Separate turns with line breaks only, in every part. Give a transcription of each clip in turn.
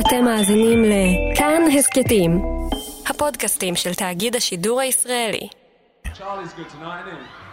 אתם מאזינים לכאן הסכתים, הפודקאסטים של תאגיד השידור הישראלי.
Charlie's good tonight, isn't he?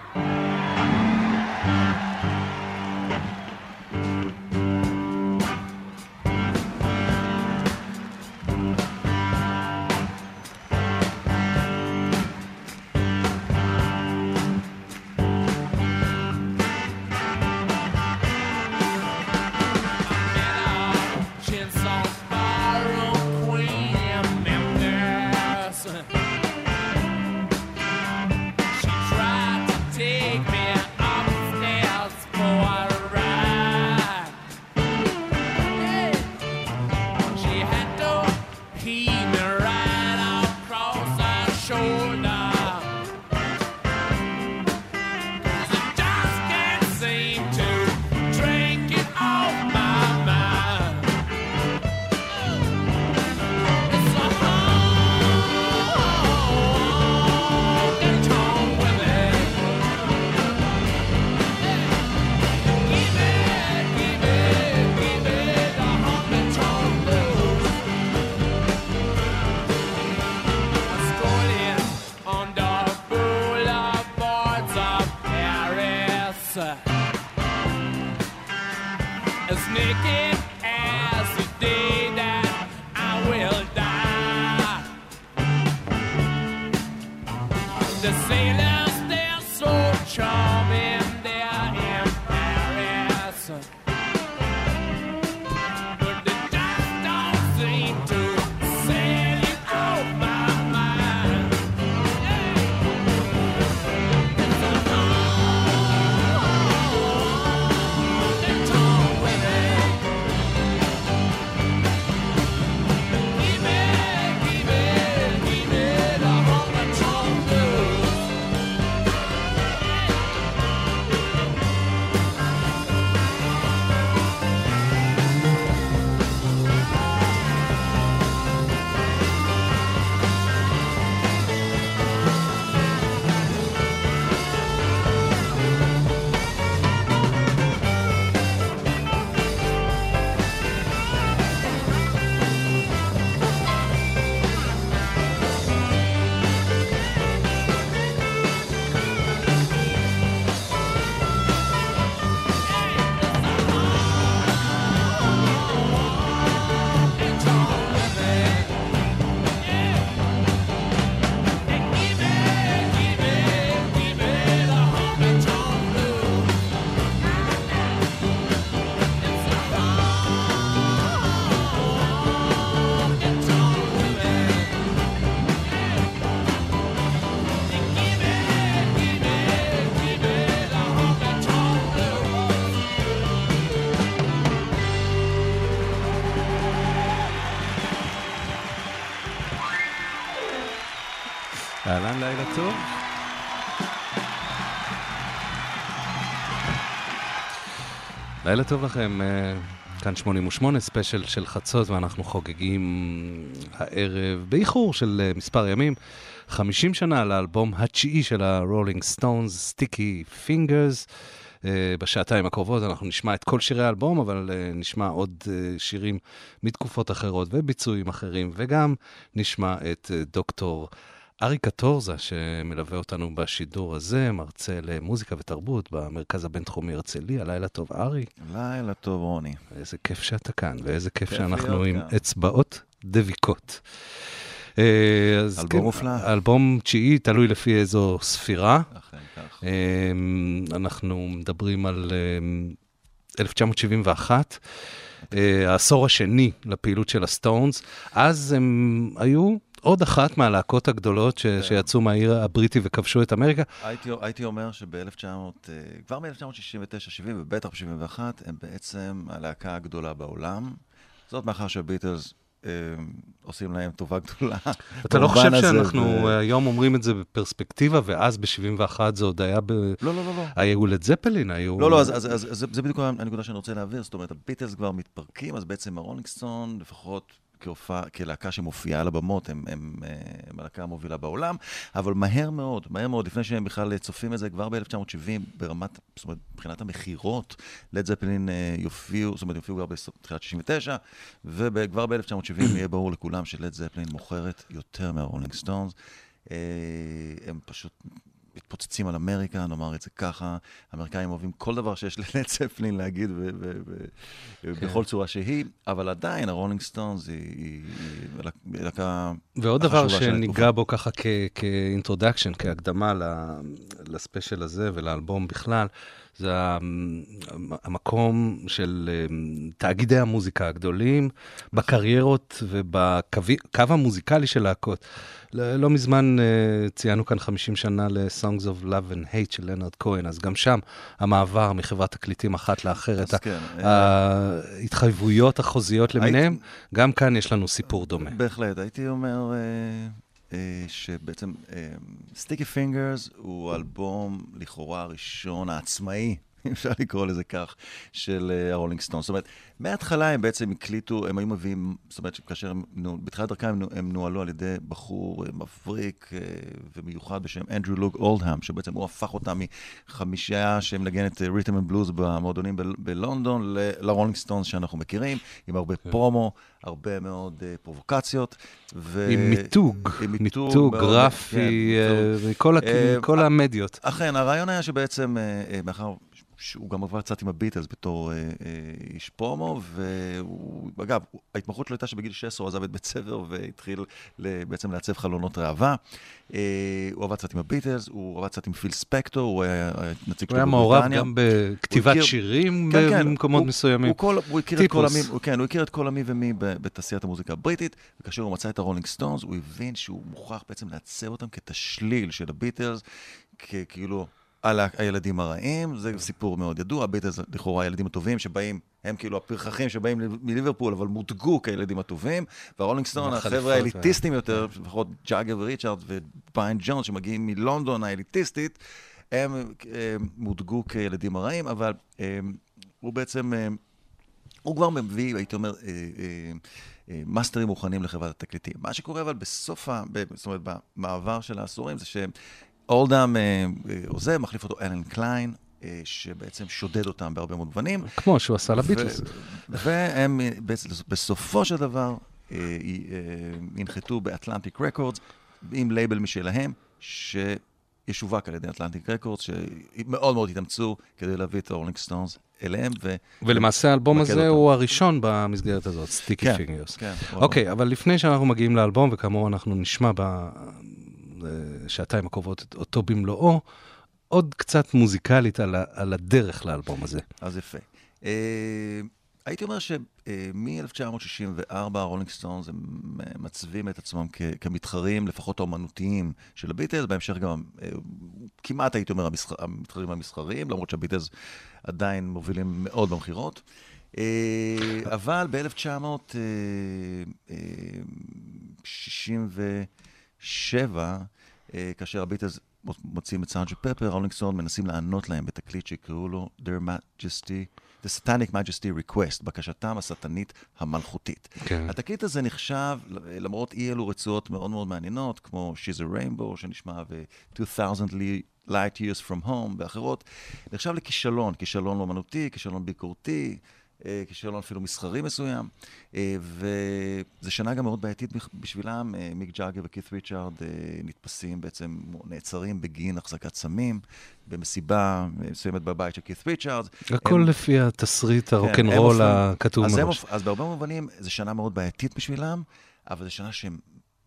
לילה טוב לכם, אה, כאן 88, ספיישל של חצות, ואנחנו חוגגים הערב באיחור של אה, מספר ימים, 50 שנה לאלבום התשיעי של הרולינג סטונס, Sticky Fingers. בשעתיים הקרובות אנחנו נשמע את כל שירי האלבום, אבל אה, נשמע עוד שירים מתקופות אחרות וביצועים אחרים, וגם נשמע את דוקטור אריק קטורזה, שמלווה אותנו בשידור הזה, מרצה למוזיקה ותרבות במרכז הבינתחומי הרצליה. לילה טוב, אריק.
לילה טוב, רוני.
איזה כיף שאתה כאן, ואיזה כיף
כיף
שאנחנו עם
כאן.
אצבעות דביקות. אה, אז
אלבום
כן,
מופלא.
אלבום תשיעי, תלוי לפי איזו ספירה.
אכן כך.
אמ, אנחנו מדברים על אמ, 1971, אה, העשור השני לפעילות של הסטונס. אז הם היו עוד אחת מהלהקות הגדולות ש-
כן.
שיצאו מהעיר הבריטי וכבשו את אמריקה.
הייתי, הייתי אומר שב-1900, כבר מ-1969, 70 ובטח ב-71, הם בעצם הלהקה הגדולה בעולם. זאת מאחר שהביטלס אה, עושים להם טובה גדולה.
אתה לא חושב שאנחנו
ו-
היום אומרים את זה בפרספקטיבה, ואז ב-71 זה עוד היה ב...
לא, לא, לא, לא.
היו לד זפלין, היו...
לא, לא, אז, אז, אז, אז זה, זה בדיוק הנקודה שאני רוצה להעביר, זאת אומרת, הביטלס כבר מתפרקים, אז בעצם הרולינג סטון, לפחות כהופעה, כלהקה שמופיעה על הבמות, הם, הם, אה, הם הלהקה המובילה בעולם, אבל מהר מאוד, מהר מאוד, לפני שהם בכלל צופים את זה, כבר ב-1970, ברמת, זאת אומרת, מבחינת המכירות, לד זפלין אה, יופיעו, זאת אומרת, יופיעו כבר בתחילת 69, וכבר ב-1970 יהיה ברור לכולם שלד זפלין מוכרת יותר מהרולינג סטונס. אה, הם פשוט מתפוצצים על אמריקה, נאמר את זה ככה. האמריקאים אוהבים כל דבר שיש ללד צפלין להגיד ו- ו- ו-
כן.
בכל צורה שהיא, אבל עדיין הרולינג סטונס היא- היא היא להקה
ועוד דבר שניגע. בו ככה כאינטרודקשן, כהקדמה לספיישל הזה ולאלבום בכלל, זה המקום של אה, תאגידי המוזיקה הגדולים בקריירות ובקו המוזיקלי של להקות. לא לא מזמן אה, ציינו כאן 50 שנה ל-Songs of Love and Hate של לנרד כהן, אז גם שם המעבר מחברת תקליטים אחת לאחרת,
כן,
ההתחייבויות החוזיות למיניהם, גם כאן יש לנו סיפור דומה.
בהחלט, הייתי אומר אה, שבעצם Sticky Fingers הוא אלבום לכאורה הראשון העצמאי, אם אפשר לקרוא לזה כך, של אה, הרולינג סטון. זאת אומרת, מההתחלה הם בעצם הקליטו, הם היו מביאים, זאת אומרת, כאשר הם, בתחילת דרכם הם, נו- הם נוהלו על ידי בחור אה, מבריק אה, ומיוחד בשם אנדרו לוג אולדהאם, שבעצם הוא הפך אותם מחמישה שמנגן את rhythm and blues במועדונים ב- בלונדון ל- לרולינג סטונס שאנחנו מכירים, עם הרבה פרומו, הרבה מאוד אה, פרובוקציות. ו...
עם מיתוג,
עם
מיתוג
מאוד-
גרפי
כן,
מכל הכ-
אה,
מכל המדיות.
אכן, הרעיון היה שבעצם, אה, מאחר שהוא גם עבר קצת עם הביטלס בתור אה, אה, איש פרומו, והוא, אגב, ההתמחות שלו הייתה שבגיל 16 הוא עזב את בית ספר והתחיל ל- בעצם לעצב חלונות ראווה. אה, הוא עבד קצת עם הביטלס, הוא עבד קצת עם פיל ספקטור, הוא היה נציג
הוא היה
שלו
מעורב
בבריטניה.
גם בכתיבת
הכיר-
שירים
כן, כן,
במקומות
הוא-
מסוימים.
הוא, כל, הוא הכיר כל. המי, הוא, כן, הוא הכיר את כל המי ומי בתעשיית המוזיקה הבריטית, וכאשר הוא מצא את הרולינג סטונס, הוא הבין שהוא מוכרח בעצם לעצב אותם כתשליל של הביטלס, כאילו, על הילדים הרעים, זה סיפור מאוד ידוע, הביטלס לכאורה הילדים הטובים שבאים, הם כאילו הפרחחים שבאים מליברפול, אבל מותגו כילדים הטובים, והרולינג סטון, החבר'ה האליטיסטים
וה-
יותר, לפחות ג'אגר וריצ'רד ובריין ג'ונס, שמגיעים מלונדון האליטיסטית, הם אה, מותגו כילדים הרעים, אבל אה, הוא בעצם... אה, הוא כבר מביא, הייתי אומר, אה, אה, אה, מאסטרים מוכנים לחברת התקליטים. מה שקורה אבל בסוף, ה, זאת אומרת, במעבר של העשורים, זה שאולדהאם אה, אה, עוזב, מחליף אותו אלן קליין, אה, שבעצם שודד אותם בהרבה מאוד מובנים.
כמו שהוא עשה לביטלס.
והם בסופו של דבר ינחתו באטלנטיק רקורדס עם לייבל משלהם, שישווק על ידי אטלנטיק רקורדס, שמאוד מאוד התאמצו כדי להביא את הרולינג סטונס אליהם. ו...
ולמעשה האלבום הזה
אותם.
הוא הראשון במסגרת הזאת, Sticky
כן,
Fingers.
כן.
אוקיי, אבל לפני שאנחנו מגיעים לאלבום, וכאמור אנחנו נשמע בשעתיים הקרובות את אותו במלואו, עוד קצת מוזיקלית על, ה- על הדרך לאלבום הזה.
אז יפה. אה, הייתי אומר שמ-1964 הרולינג סטונס הם אה, מציבים את עצמם כ- כמתחרים, לפחות האומנותיים של הביטלס, בהמשך גם אה, כמעט הייתי אומר המסח- המתחרים המסחריים, למרות שהביטלס עדיין מובילים מאוד במכירות. אה, אבל ב-1967, אה, כאשר הביטלס מוציאים את Sergeant Pepper, הרולינג סטון מנסים לענות להם בתקליט שיקראו לו Their Majesty, The Satanic Majesty Request, בקשתם השטנית המלכותית.
כן.
התקליט הזה נחשב, למרות אי אלו רצועות מאוד מאוד מעניינות, כמו She's a Rainbow שנשמע ו-2000 Light Years From Home ואחרות, נחשב לכישלון, כישלון אומנותי, כישלון ביקורתי, כישלון אפילו מסחרי מסוים, אה, וזו שנה גם מאוד בעייתית בשבילם. אה, מיק ג'אגר וכית ריצ'ארד אה, נתפסים בעצם, נעצרים בגין החזקת סמים, במסיבה מסוימת בבית של כית ריצ'ארד.
הכל
הם-
לפי התסריט
כן,
הרוקנרול
הופכים-
הכתוב מראש.
הופ- אז בהרבה מובנים זו שנה מאוד בעייתית בשבילם, אבל זו שנה שהם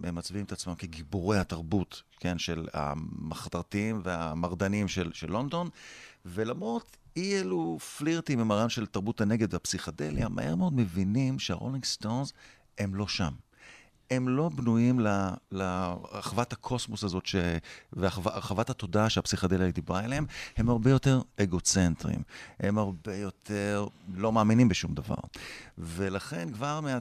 הם מצביעים את עצמם כגיבורי התרבות, כן, של המחתרתיים והמרדנים של, של לונדון, ולמרות אי אלו פלירטים עם הרעיון של תרבות הנגד והפסיכדליה, מהר מאוד מבינים שהרולינג סטונס הם לא שם. הם לא בנויים לרחבת הקוסמוס הזאת ש... והרחבת התודעה שהפסיכדליה דיברה אליהם, הם הרבה יותר אגוצנטרים, הם הרבה יותר לא מאמינים בשום דבר. ולכן כבר מה...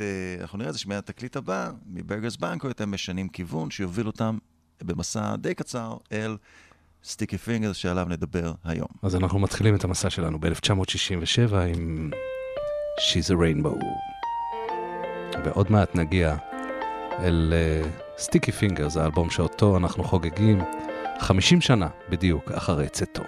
אה, אנחנו נראה את זה שמהתקליט הבא, מ Beggars Banquet, הם משנים כיוון שיוביל אותם במסע די קצר אל Sticky Fingers שעליו נדבר היום.
אז אנחנו מתחילים את המסע שלנו ב-1967 עם She's a Rainbow.
ועוד מעט נגיע אל אה, Sticky Fingers, האלבום שאותו אנחנו חוגגים 50 שנה בדיוק אחרי צאתו.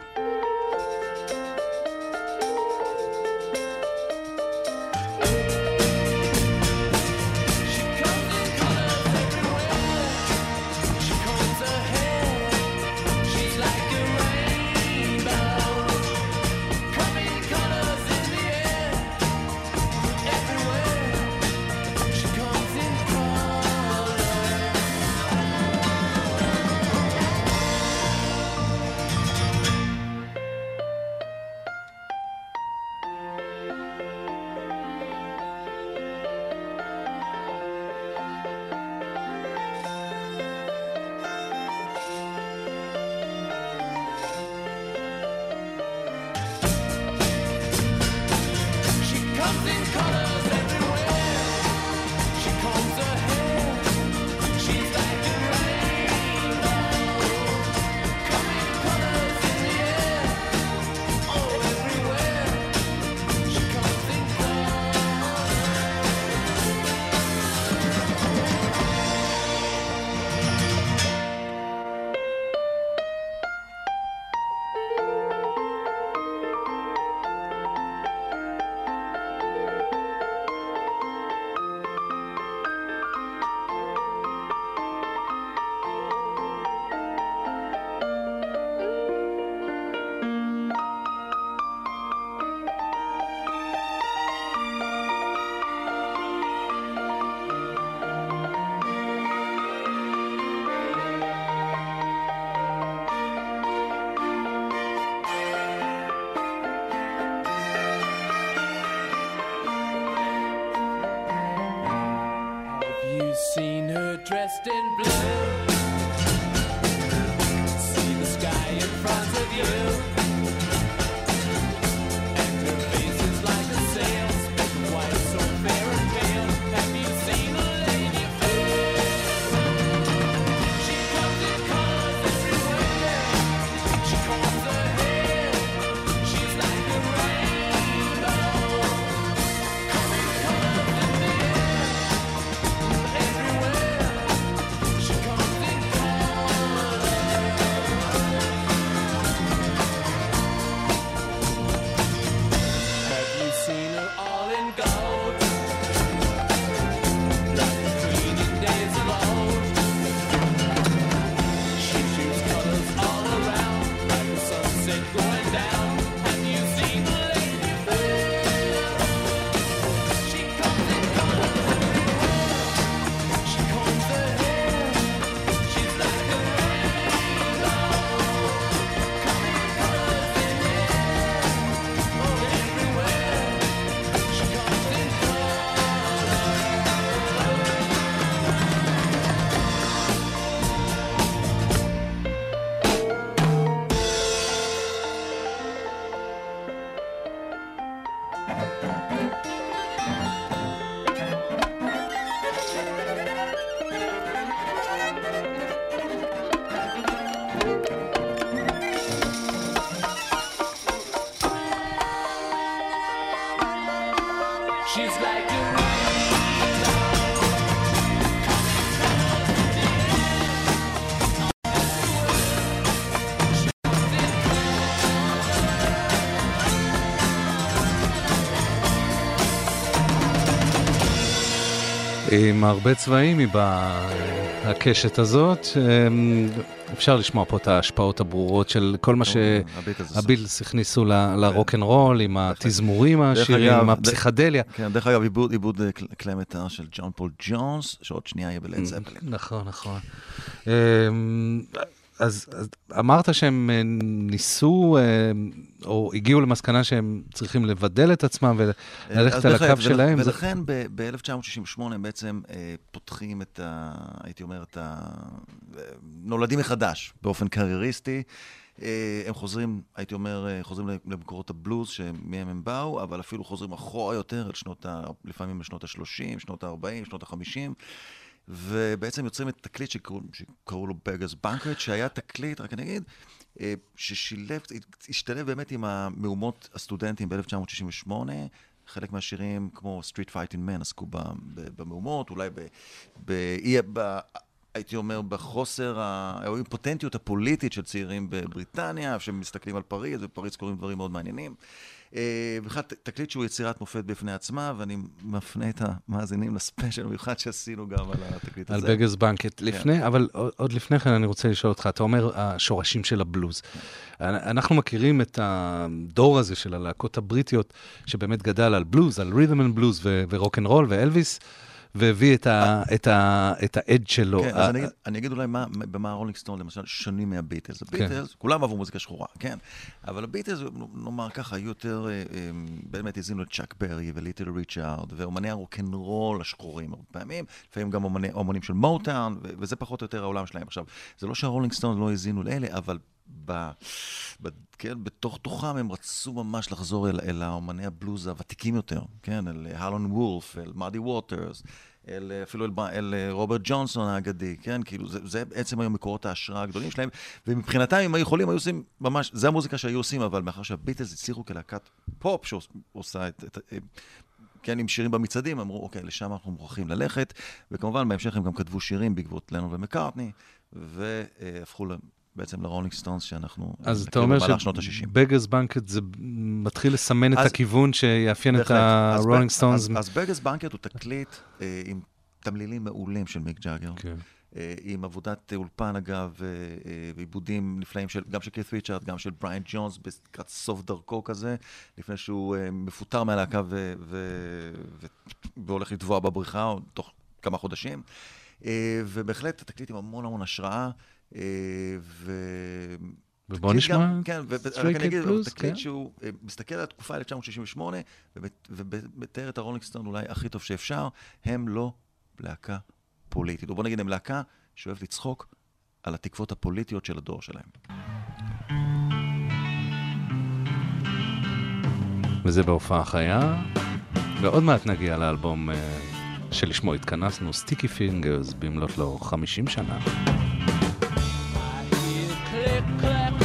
עם הרבה צבעים היא בקשת הזאת. אמ, אפשר לשמוע פה את ההשפעות הברורות של כל מה שהבילס הכניסו לרוקנרול, כן. עם התזמורים העשירים, עם הפסיכדליה.
כן, דרך אגב, עיבוד כלי אה, מיתר של ג'ון פול ג'ונס, שעוד שנייה יהיה בלעד זפלין.
נכון, נכון. אמ, אז אמרת שהם אה, ניסו אה, או הגיעו למסקנה שהם צריכים לבדל את עצמם וללכת
אה,
על הקו שלהם.
ולכן ב-1968 הם בעצם אה, פותחים את ה... הייתי אומר, את ה... נולדים מחדש באופן קרייריסטי. אה, הם חוזרים, הייתי אומר, חוזרים למקורות הבלוז שמהם הם באו, אבל אפילו חוזרים אחורה יותר, אל ה... לפעמים לשנות ה-30, שנות ה-40, שנות ה-50. ובעצם יוצרים את התקליט שקראו, שקראו לו בגז בנקרט, שהיה תקליט, רק אני אגיד, אה, ששילב, השתלב באמת עם המהומות הסטודנטים ב-1968. חלק מהשירים, כמו Street Fighting Man, עסקו במהומות, אולי ב... ב, ב הייתי אומר, בחוסר, או האימפוטנטיות הפוליטית של צעירים בבריטניה, שמסתכלים על פריז, ופריז קורים דברים מאוד מעניינים. אה, בכלל, תקליט שהוא יצירת מופת בפני עצמה, ואני מפנה את המאזינים לספיישל המיוחד שעשינו גם על התקליט
על
הזה.
בגרס בנקט. לפני, אבל עוד- עוד לפני כן אני רוצה לשאול אותך, אתה אומר השורשים של הבלוז. אנחנו מכירים את הדור הזה של הלהקות הבריטיות, שבאמת גדל על בלוז, על rhythm and blues ורוק אנד רול ואלוויס, והביא את את את האד שלו.
כן, אז אני אגיד- אני אגיד אולי מה- במה הרולינג סטון למשל שונים מהביטלס. הביטלס, כולם אהבו מוזיקה שחורה, כן, אבל הביטלס, נאמר ככה, היו יותר, אה, אה, באמת האזינו את צ'אק ברי וליטל ריצ'ארד, ואומני הרוקנרול השחורים הרבה פעמים, לפעמים גם אומני- אומנים של מוטאון, וזה פחות או יותר העולם שלהם. עכשיו, זה לא שהרולינג סטון לא האזינו לאלה, אבל ב, ב, כן, בתוך תוכם הם רצו ממש לחזור אל, אל האומני הבלוז הוותיקים יותר, כן, אל האולין וולף, אל מאדי ווטרס, אל, אפילו אל, אל רוברט ג'ונסון האגדי, כן, כאילו, זה, זה בעצם היו מקורות ההשראה הגדולים שלהם, ומבחינתם, אם היו יכולים, היו עושים ממש, זה המוזיקה שהיו עושים, אבל מאחר שהביטלס הצליחו כלהקת פופ שעושה את... את אה, כן, עם שירים במצעדים, אמרו, אוקיי, לשם אנחנו מוכרחים ללכת, וכמובן, בהמשך הם גם כתבו שירים בעקבות לנון ומקארטני, והפכו בעצם לרולינג סטונס שאנחנו
אז אתה אומר
במהלך שנות ה-60.
ש Beggars Banquet זה מתחיל לסמן את
אז-
הכיוון שיאפיין את הרולינג סטונס.
אז- אז Beggars Banquet הוא תקליט אה, עם תמלילים מעולים של מיק ג'אגר.
כן.
אה, עם עבודת אולפן אגב, אה, אה, ועיבודים נפלאים של, גם של קית ריצ'רד, גם של בריאן ג'ונס, לקראת סוף דרכו כזה, לפני שהוא מפוטר מהלהקה והולך לטבוע בבריכה, תוך כמה חודשים. ובהחלט התקליט עם המון המון השראה. אה, ו...
ובוא נשמע
גם- כן,
Cat
אני אגיד, הוא תקליט
כן.
שהוא אה, מסתכל על התקופה 1968, ומת- ומתאר את הרולינג סטון אולי הכי טוב שאפשר, הם לא להקה פוליטית. או בוא נגיד, הם להקה שאוהבת לצחוק על התקוות הפוליטיות של הדור שלהם.
וזה בהופעה חיה, ועוד מעט נגיע לאלבום אה, שלשמו התכנסנו, סטיקי פינגרס, במלאת לו 50 שנה.
click, clack.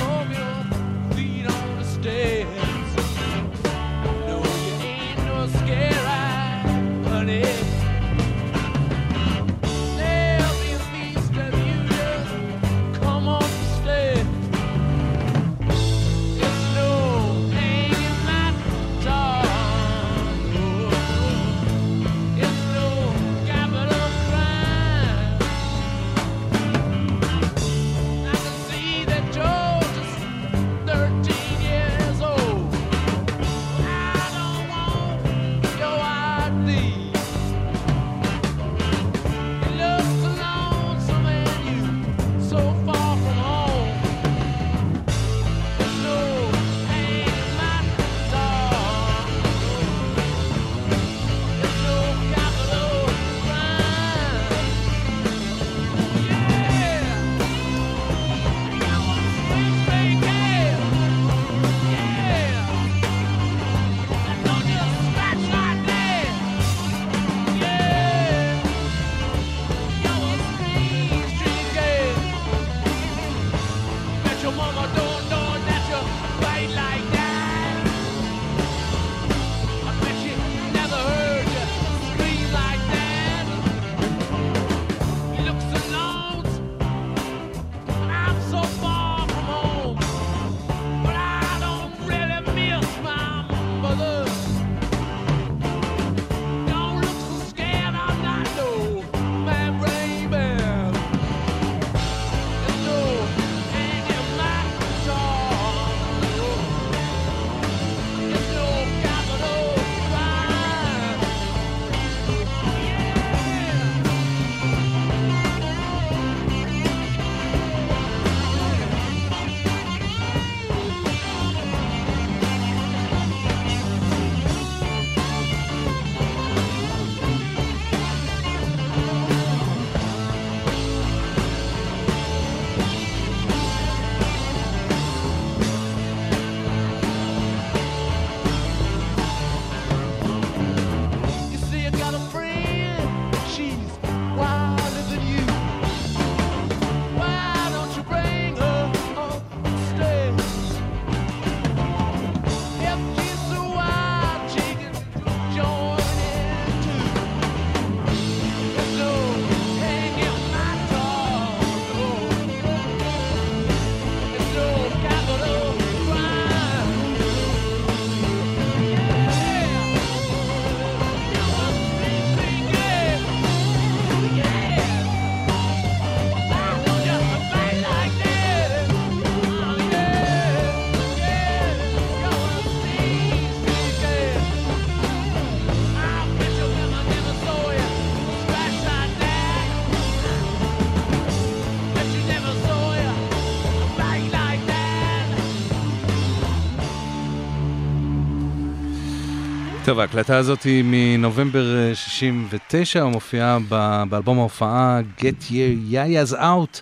טוב, ההקלטה הזאת היא מנובמבר אה, 69, מופיעה ב- באלבום ההופעה Get Yer Ya-Ya's Out,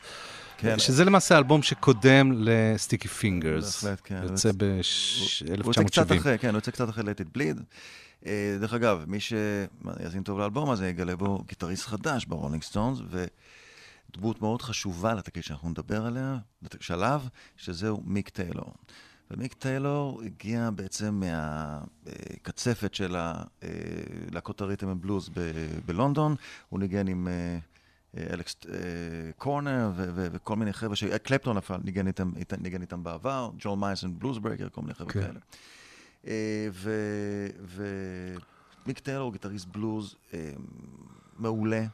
כן.
שזה למעשה האלבום שקודם ל Sticky Fingers.
בהחלט, כן.
יוצא
הוא יוצא קצת
ב-1970.
אחרי, כן, הוא יוצא קצת אחרי Let It Bleed. אה, דרך אגב, מי שיאזין טוב לאלבום הזה, יגלה בו גיטריסט חדש ברולינג סטונס, ודמות מאוד חשובה לתקליט שאנחנו נדבר עליה, שלב, שזהו מיק טיילור. ומיק טיילור הגיע בעצם מהקצפת של הלהקות הריתם and בלוז ב- בלונדון, הוא ניגן עם אה, אה, אלכס אה, קורנר וכל מיני חבר'ה, ש- קלפטון ניגן איתם, ניגן איתם בעבר, ג'ול מייסון בלוזברקר, כל מיני חבר'ה
כן.
כאלה. אה, ומיק טיילור, גיטריסט בלוז אה, מעולה.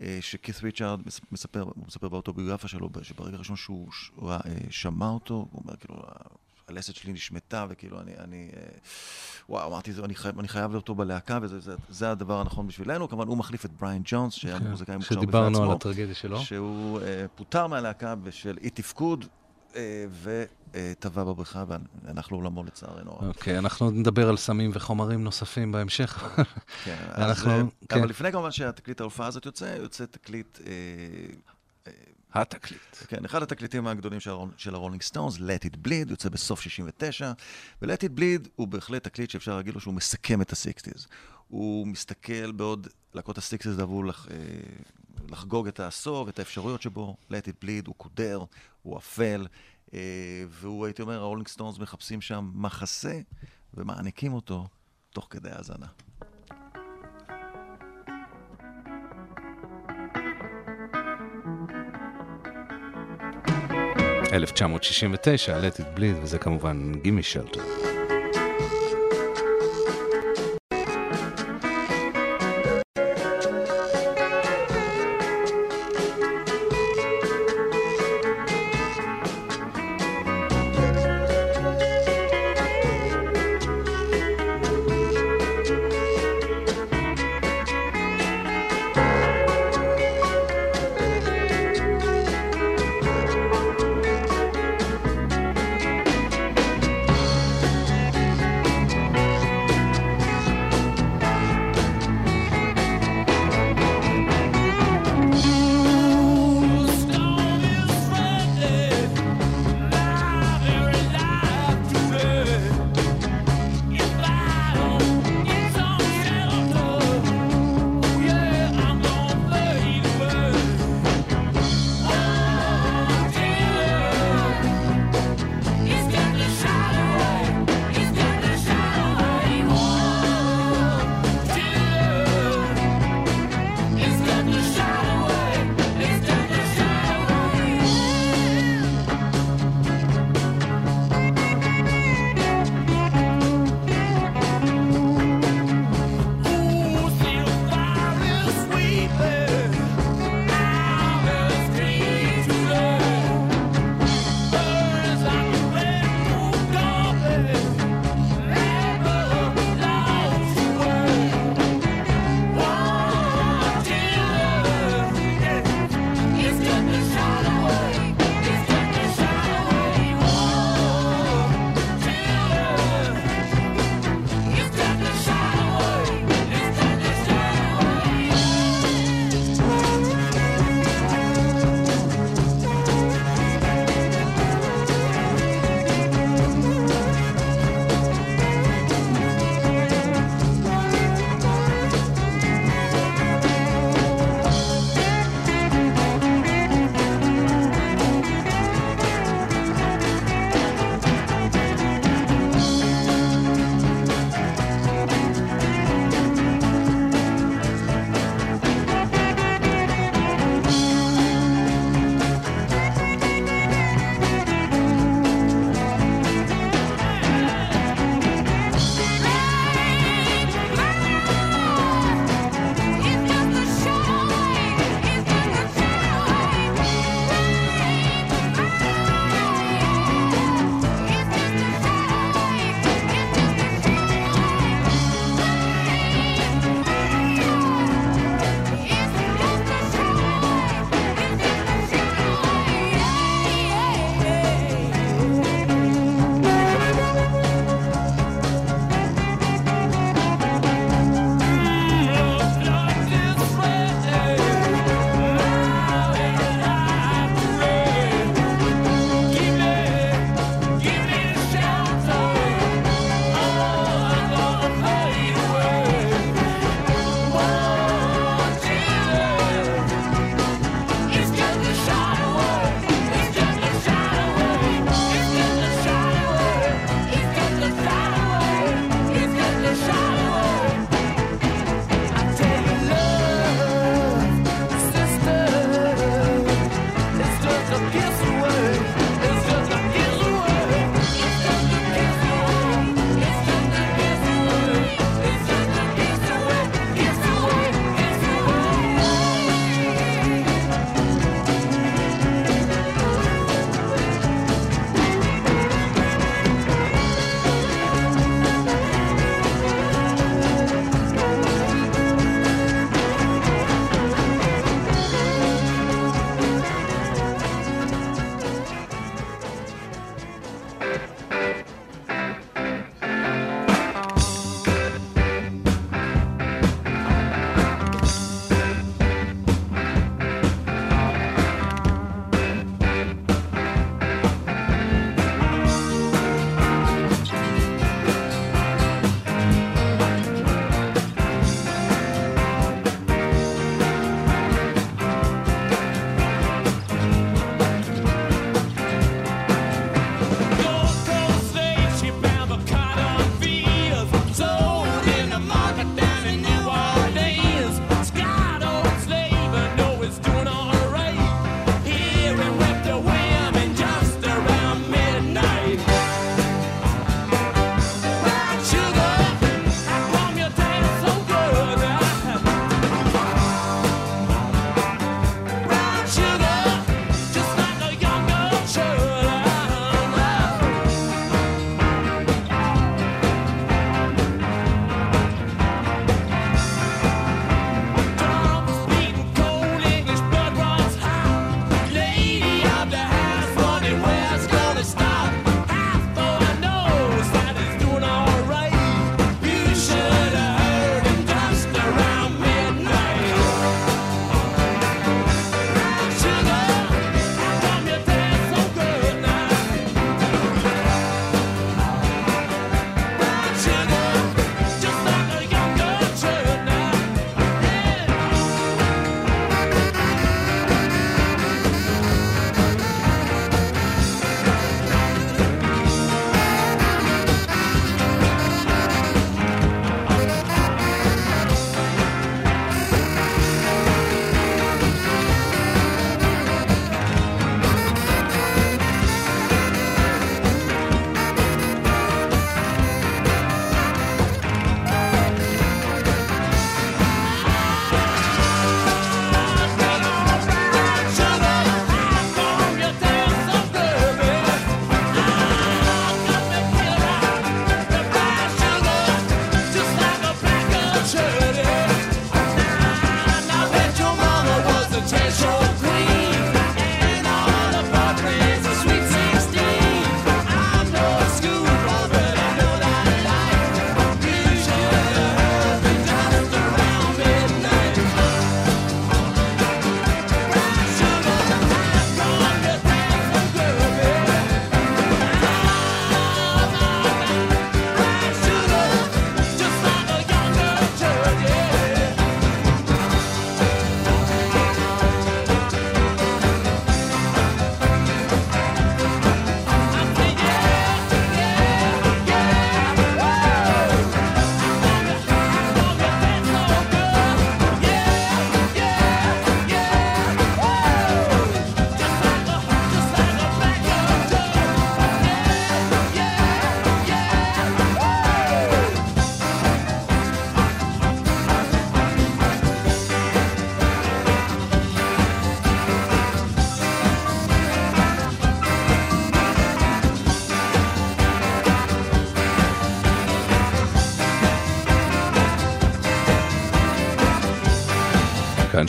אה, שכית ריצ'ארד מס- מספר, הוא מספר באוטוביוגרפיה שלו, שברגע הראשון שהוא ש- הוא ראה, אה, שמע אותו, הוא אומר כאילו, הלסת שלי נשמטה, וכאילו אני, אני אה, וואו, אמרתי, "זה- אני חייב, אני חייב אותו בלהקה, וזה זה, זה הדבר הנכון בשבילנו. כמובן, הוא מחליף את בריין ג'ונס, שהיה
כן,
מוזיקאי מוכשר בפני
שדיברנו על
עצמו,
הטרגדיה שלו.
שהוא אה, פוטר מהלהקה בשל אי תפקוד, אה, וטבע בבריכה, והלך לעולמו לצערנו. הרב.
אוקיי, אנחנו נדבר על סמים וחומרים נוספים בהמשך.
כן, אז,
אנחנו-
אה,
כן.
אבל לפני כמובן שהתקליט ההופעה הזאת יוצא, יוצא תקליט... אה,
התקליט.
כן, אחד התקליטים הגדולים של, של הרולינג סטונס, Let It Bleed, יוצא בסוף 69, ו-Let It Bleed הוא בהחלט תקליט שאפשר להגיד לו שהוא מסכם את ה-60's. הוא מסתכל בעוד להקות ה-60's אהבו לח, אה, לחגוג את העשור ואת האפשרויות שבו, Let It Bleed הוא קודר, הוא אפל, אה, והוא, הייתי אומר, הרולינג סטונס מחפשים שם מחסה ומעניקים אותו תוך כדי האזנה.
1969, Let It Bleed, וזה כמובן גימי שלטר.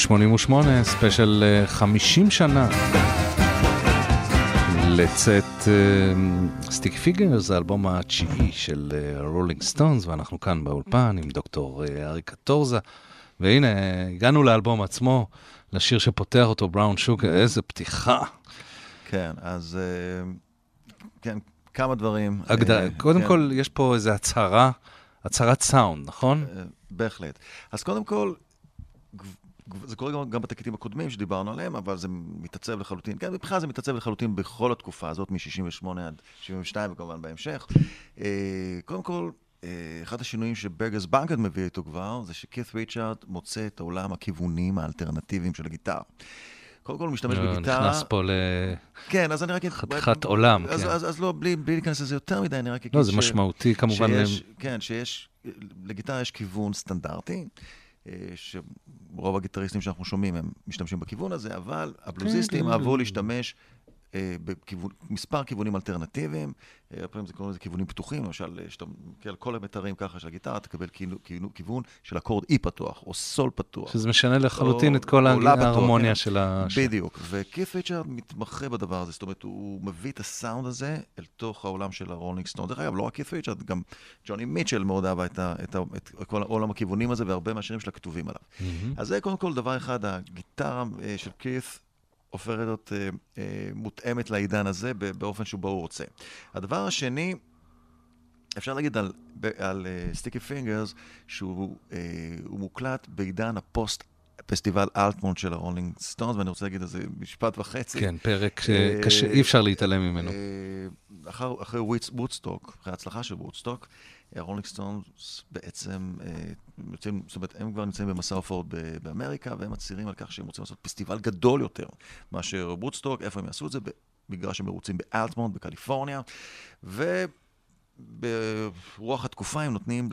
88, ספיישל אה, 50 שנה לצאת Sticky Fingers, זה האלבום התשיעי של רולינג סטונס, ואנחנו כאן באולפן עם דוקטור אה, אריק קטורזה, והנה, הגענו לאלבום עצמו, לשיר שפותח אותו, Brown Sugar, איזה פתיחה.
כן, אז אה, כן, כמה דברים.
הגד...
אה,
קודם
כן,
כל, יש פה איזו הצהרה, הצהרת סאונד, נכון?
אה, בהחלט. אז קודם כל, זה קורה גם, גם בתקליטים הקודמים שדיברנו עליהם, אבל זה מתעצב לחלוטין. כן, מבחינה זה מתעצב לחלוטין בכל התקופה הזאת, מ-68 עד 72, וכמובן בהמשך. אה, קודם כל, אה, אחד השינויים שברגס בנקד מביא איתו כבר, זה שכית ריצ'ארד מוצא את עולם הכיוונים האלטרנטיביים של הגיטרה. קודם כל, הוא משתמש
אה,
בגיטרה...
נכנס פה ל...
כן, אז אני רק...
חתיכת עולם,
אז,
כן.
אז, אז לא, בלי, בלי להיכנס לזה יותר מדי, אני רק אגיד
לא, זה משמעותי כמובן.
שיש, כן, שיש, לגיטרה יש כיוון סטנדרטי, אה, שרוב הגיטריסטים שאנחנו שומעים הם משתמשים בכיוון הזה, אבל הבלוזיסטים
כן.
אהבו להשתמש אה, בכיוון, מספר כיוונים אלטרנטיביים, אה, פעמים זה קוראים לזה כיוונים פתוחים, למשל, אה, שאתה מקל על כל המתרים ככה של הגיטרה, תקבל כאילו, כאילו, כיוון של אקורד אי פתוח, או סול פתוח.
שזה משנה לחלוטין את כל ההרמוניה
כן.
של ה...
בדיוק, וקית ריצ'רד מתמחה בדבר הזה, זאת אומרת, הוא מביא את הסאונד הזה אל תוך העולם של הרולינג סטון. דרך אגב, לא רק קית ריצ'רד, גם ג'וני מיטשל מאוד אהבה את, כל עולם הכיוונים הזה, והרבה מהשירים שלה כתובים עליו. אז זה קודם כל דבר אחד, הגיטרה אה, של קית הופכת להיות אה, אה, מותאמת לעידן הזה באופן שבו הוא רוצה. הדבר השני, אפשר להגיד על, על Sticky Fingers, שהוא הוא מוקלט בעידן הפוסט. פסטיבל אלטמונד של הרולינג סטונס, ואני רוצה להגיד איזה משפט וחצי.
כן, פרק
אה,
שקשה, אי אפשר להתעלם ממנו.
אה, אחר, אחרי וודסטוק, אחרי ההצלחה של וודסטוק, הרולינג סטונס בעצם אה, יוצאים, זאת אומרת, הם כבר נמצאים במסע הופעות באמריקה, והם מצהירים על כך שהם רוצים לעשות פסטיבל גדול יותר מאשר וודסטוק, איפה הם יעשו את זה? במגרש המרוצים באלטמונד, בקליפורניה, וברוח התקופה הם נותנים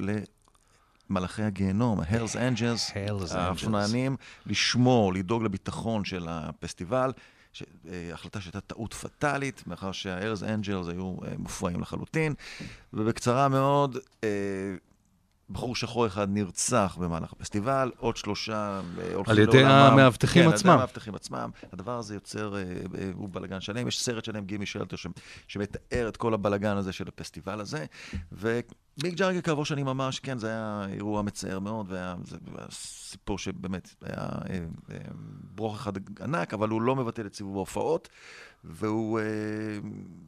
למלאכי הגיהנום, ה-Hells Angels,
Hells Angels.
האופנוענים, לשמור, לדאוג לביטחון של הפסטיבל. ש... אה, החלטה שהייתה טעות פטאלית, מאחר שה-Hells Angels היו אה, מופרעים לחלוטין. ובקצרה מאוד, אה, בחור שחור אחד נרצח במהלך הפסטיבל, עוד שלושה הולכים
על ידי
לעולמם.
המאבטחים
כן,
עצמם.
על ידי המאבטחים עצמם. הדבר הזה יוצר, הוא בלאגן שלם. יש סרט שלם, גימי שלטר. שמתאר את כל הבלאגן הזה של הפסטיבל הזה. ומיק ג'ארגר כעבור שנים אמר שכן, זה היה אירוע מצער מאוד, והיה זה סיפור שבאמת היה אה, אה, ברוך אחד ענק, אבל הוא לא מבטל את סיבוב ההופעות. והוא, אה,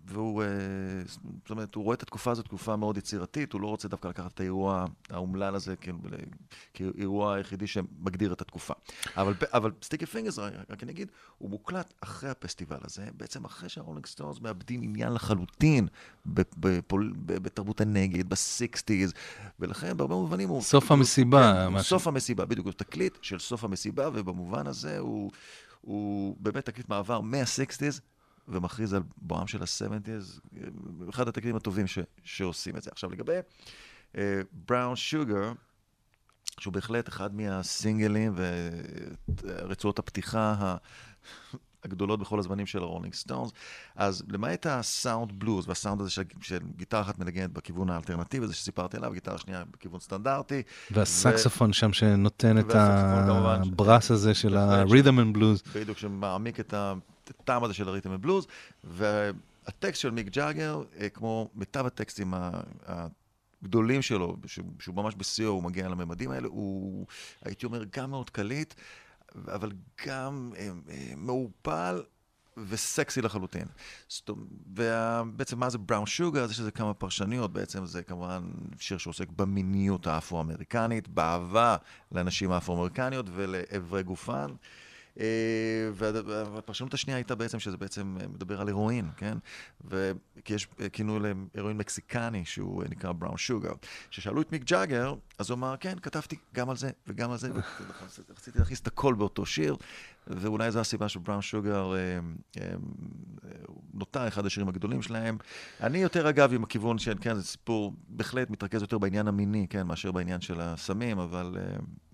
והוא, אה, זאת אומרת, הוא רואה את התקופה הזאת תקופה מאוד יצירתית, הוא לא רוצה דווקא לקחת את האירוע האומלל הזה כאילו, כאירוע היחידי שמגדיר את התקופה. אבל, אבל Sticky Fingers, רק אני אגיד, הוא מוקלט אחרי הפסטיבל הזה, בעצם אחרי שהרולינג סטונס מאבדים עניין לחלוטין בפול, בתרבות הנגד, ב sixties, ולכן בהרבה מובנים הוא...
סוף
הוא-
המסיבה,
כן. סוף המסיבה, בדיוק, הוא תקליט של סוף המסיבה, ובמובן הזה הוא... הוא באמת תקליט מעבר מה-60's ומכריז על בואם של ה-70's, אחד התקליטים הטובים ש, שעושים את זה. עכשיו, לגבי Brown Sugar, שהוא בהחלט אחד מהסינגלים ורצועות הפתיחה ה- הגדולות בכל הזמנים של הרולינג סטונס, אז למעט הסאונד בלוז והסאונד הזה של, של גיטרה אחת מנגנת בכיוון האלטרנטיבי, זה שסיפרתי עליו, גיטרה שנייה בכיוון סטנדרטי,
והסקסופון שם שנותן את
ה
brass הזה של ה-rhythm and blues.
בדיוק, שמעמיק את הטעם הזה של הריתם ובלוז, והטקסט של מיק ג'אגר, אה, כמו מיטב הטקסטים הגדולים שלו, שהוא ממש בשיאו, הוא מגיע לממדים האלה, הוא, הייתי אומר, גם מאוד קליט, אבל גם אה, אה, מעורפל. וסקסי לחלוטין. ובעצם מה זה בראון שוגר? אז יש לזה כמה פרשנויות. בעצם זה כמובן שיר שעוסק במיניות האפרו-אמריקנית, באהבה לנשים האפרו-אמריקניות ולאיברי גופן. אה, והפרשנות השנייה הייתה בעצם שזה בעצם אה, מדבר על הירואין, כן? וכי יש אה, כינוי להירואין מקסיקני שהוא נקרא בראון שוגר. כששאלו את מיק ג'אגר, אז הוא אמר, כן, כתבתי גם על זה וגם על זה, ורציתי להכניס את הכל באותו שיר, ואולי זו הסיבה שבראון שוגר נותר אחד השירים הגדולים שלהם. אני יותר, אגב, עם הכיוון של, כן, זה סיפור בהחלט מתרכז יותר בעניין המיני, כן, מאשר בעניין של הסמים, אבל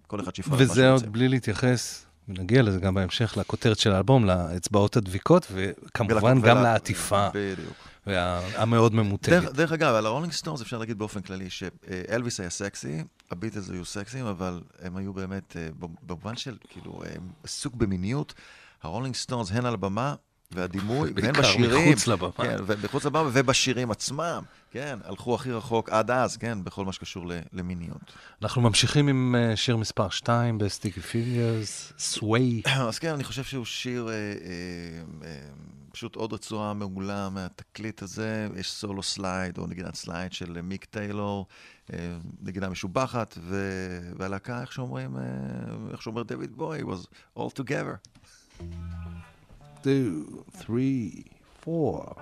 כל אחד שיפר את מה שהוא
וזה
רוצה.
עוד בלי להתייחס, ונגיע לזה גם בהמשך, לכותרת של האלבום, לאצבעות הדביקות, וכמובן גם לעטיפה.
בדיוק.
והמאוד ממותגת.
דרך, דרך אגב, על הרולינג סטונס אפשר להגיד באופן כללי שאלוויס היה סקסי, הביטלס היו סקסיים, אבל הם היו באמת, אה, במובן של, כאילו, עסוק במיניות, הרולינג סטונס, הן על הבמה והדימוי, והן בשירים.
מחוץ לבמה.
כן, ומחוץ לבמה ובשירים עצמם, כן, הלכו הכי רחוק עד אז, כן, בכל מה שקשור למיניות.
אנחנו ממשיכים עם אה, שיר מספר 2 ב Sticky Fingers, Sway.
אז כן, אני חושב שהוא שיר, אה, אה, אה, פשוט עוד רצועה מעולה מהתקליט הזה. יש סולו slide, או נגינת slide של מיק טיילור, אה, נגינה משובחת, והלהקה, איך שאומרים, אה, איך שאומר דיוויד בואי, was all together.
two, three, four.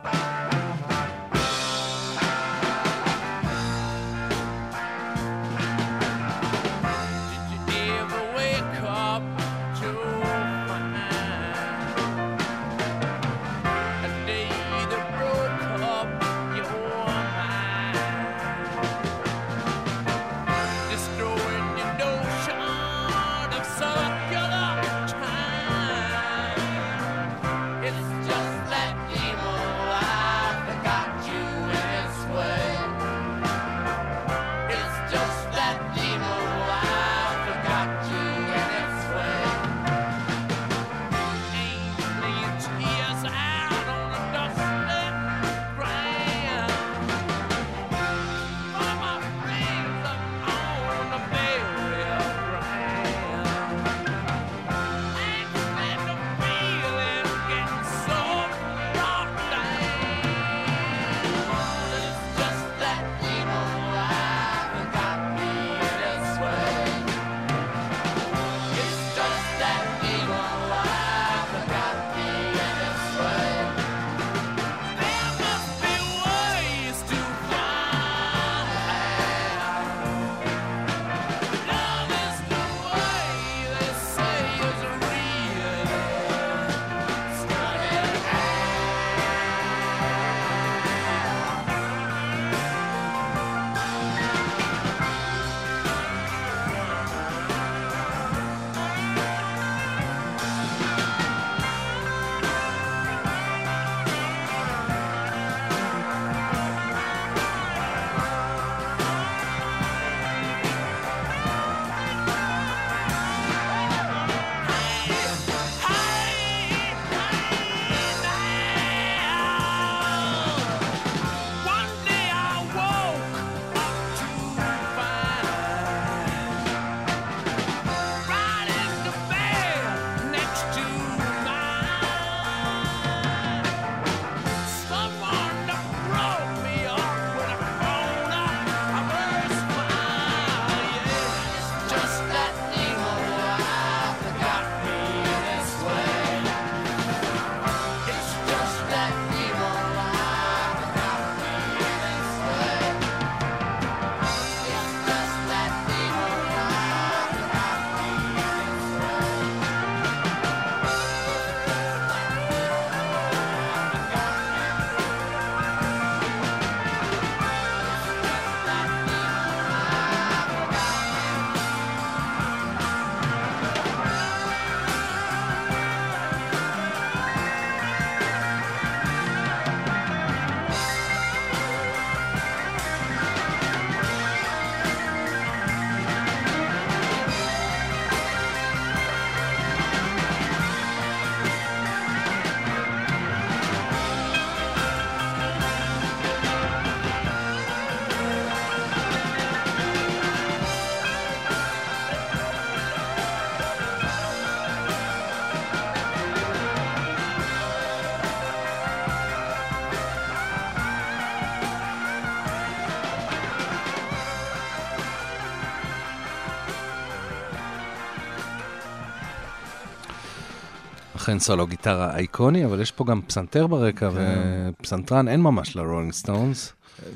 אכן סולו גיטרה אייקוני, אבל יש פה גם פסנתר ברקע,
כן.
ופסנתרן אין ממש לרולינג סטונס.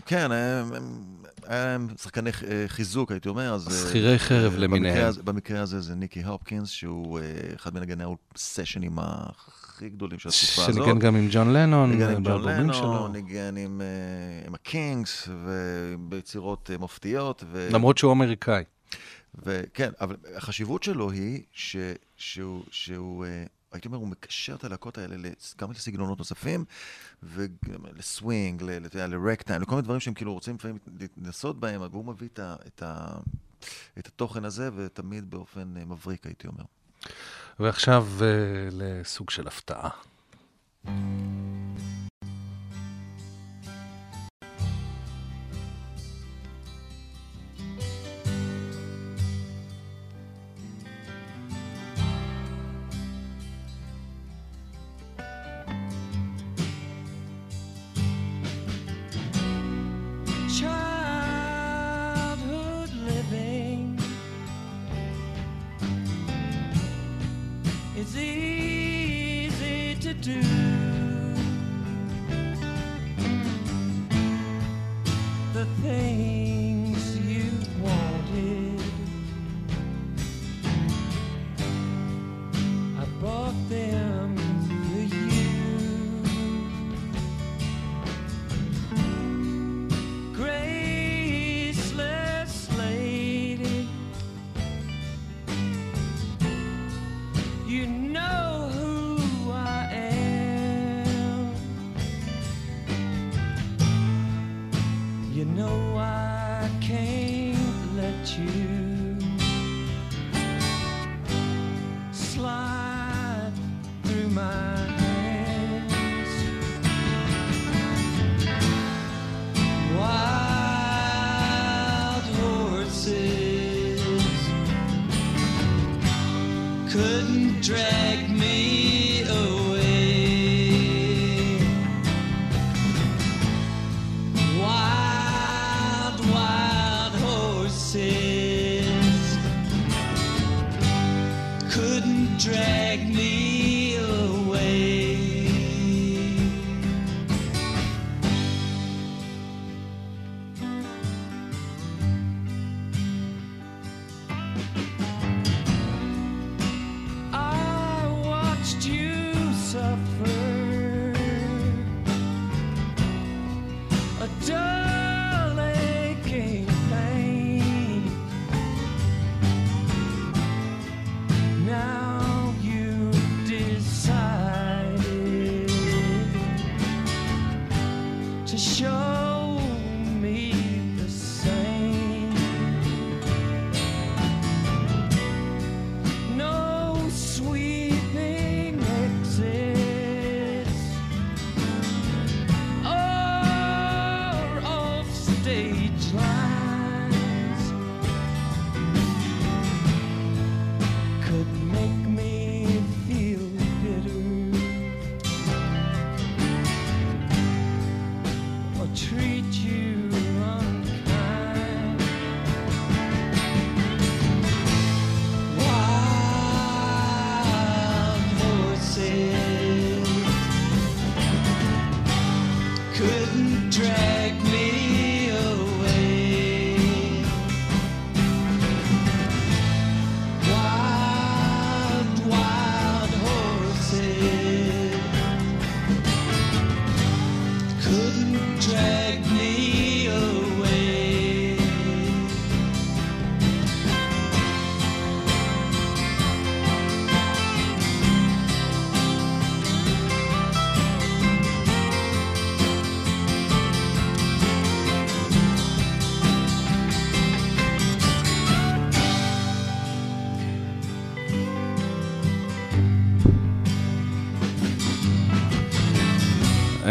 כן, הם, הם, להם שחקני אה, חיזוק, הייתי אומר. אה,
שכירי חרב
אה,
למיניהם.
במקרה הזה- במקרה הזה זה ניקי הופקינס, שהוא אחד מנגני הסשנים הכי גדולים של התקופה הזאת.
שניגן גם עם ג'ון לנון,
ניגן עם ג'ון
באלבומים שלו.
לנו, ניגן עם, עם הקינקס, וביצירות מופתיות. ו...
למרות שהוא אמריקאי.
וכן, אבל החשיבות שלו היא ש, שהוא, שהוא הייתי אומר, הוא מקשר את הלהקות האלה גם לסגנונות נוספים, וגם לסווינג, לרקטיים, לכל מיני דברים שהם כאילו רוצים לפעמים להתנסות בהם, והוא מביא את, ה, את, ה, את התוכן הזה, ותמיד באופן אה, מבריק, הייתי אומר.
ועכשיו אה, לסוג של הפתעה.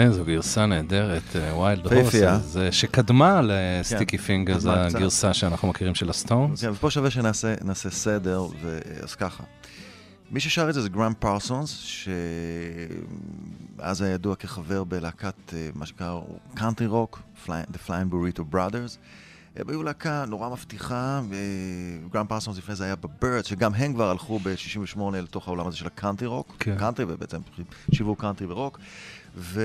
איזו גרסה נהדרת, Wild,
יפהפייה.
Horses, שקדמה ל Sticky Fingers,
קדמה קצת.
הגרסה שאנחנו מכירים של הסטונס.
כן, ופה שווה שנעשה נעשה סדר. אז ככה. מי ששר את זה זה גראם פרסונס, שאז היה ידוע כחבר בלהקת, אה, מה שנקרא קאנטרי רוק, The Flying Burrito Brothers. הם היו להקה נורא מבטיחה, וגראם פרסונס לפני זה היה בבירדס, שגם הם כבר הלכו ב-68 לתוך העולם הזה של הקאנטרי רוק,
כן.
קאנטרי, ובעצם שילוב קאנטרי ורוק. ו...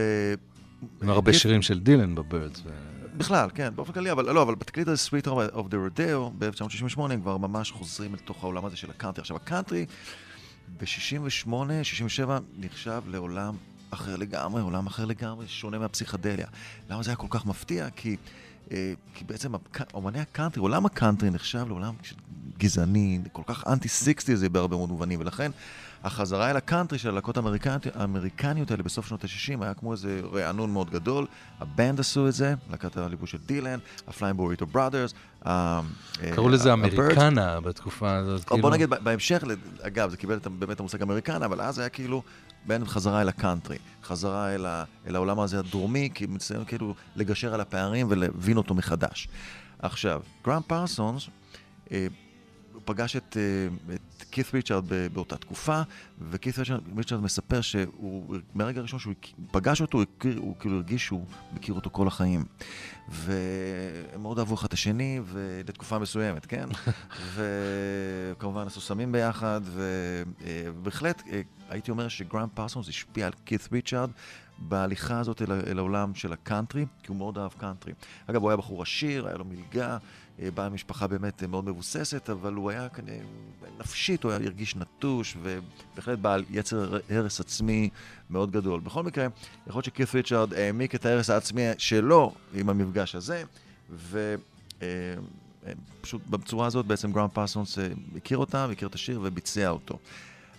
עם הרבה שירים של דילן בבירדס.
בכלל, כן, באופן כללי, אבל לא, אבל בתקליט הזה, Sweetheart of the Rodeo, ב-1968, הם כבר ממש חוזרים לתוך העולם הזה של הקאנטרי. עכשיו, הקאנטרי, ב-68, 67, נחשב לעולם אחר לגמרי, עולם אחר לגמרי, שונה מהפסיכדליה. למה זה היה כל כך מפתיע? כי אה, כי בעצם אומני הקאנטרי, עולם הקאנטרי נחשב לעולם גזעני, כל כך אנטי-סיקסטיז זה בהרבה מאוד מובנים, ולכן החזרה אל הקאנטרי של הלהקות האמריקניות- האלה בסוף שנות ה-60 היה כמו איזה רענון מאוד גדול. הבנד עשו את זה, להקת הליווי של דילן, ה Flying Burrito Brothers.
קראו לזה אמריקנה בתקופה הזאת.
או
כאילו.
בוא נגיד, בהמשך, אגב, זה קיבל באמת המושג אמריקנה, אבל אז היה כאילו טרנד חזרה אל הקאנטרי, חזרה אל, ה, אל העולם הזה הדרומי, כמעין כאילו לגשר על הפערים ולהבין אותו מחדש. עכשיו, גרם פרסונס, אה, פגש את, אה, את קית' ריצ'רד באותה תקופה, וקית' ריצ'רד- מספר שהוא, מהרגע הראשון שהוא פגש אותו, הוא, הכיר, הוא כאילו הרגיש שהוא מכיר אותו כל החיים. והם מאוד אהבו אחד את השני, ולתקופה מסוימת, כן? וכמובן עשו סמים ביחד, ובהחלט אה, הייתי אומר שגרם פרסונס השפיע על קית' ריצ'רד בהליכה הזאת אל העולם של הקאנטרי, כי הוא מאוד אהב קאנטרי. אגב, הוא היה בחור עשיר, היה לו מלגה, אה, בא ממשפחה באמת אה, מאוד מבוססת, אבל הוא היה כנראה, נפשית הוא היה הרגיש נטוש, ובהחלט בעל יצר הרס עצמי מאוד גדול. בכל מקרה, יכול להיות שקית' ריצ'רד העמיק את ההרס העצמי שלו עם המפגש הזה, ו... אה, בצורה הזאת בעצם גרם פרסונס הכיר אותם, הכיר את השיר וביצע אותו.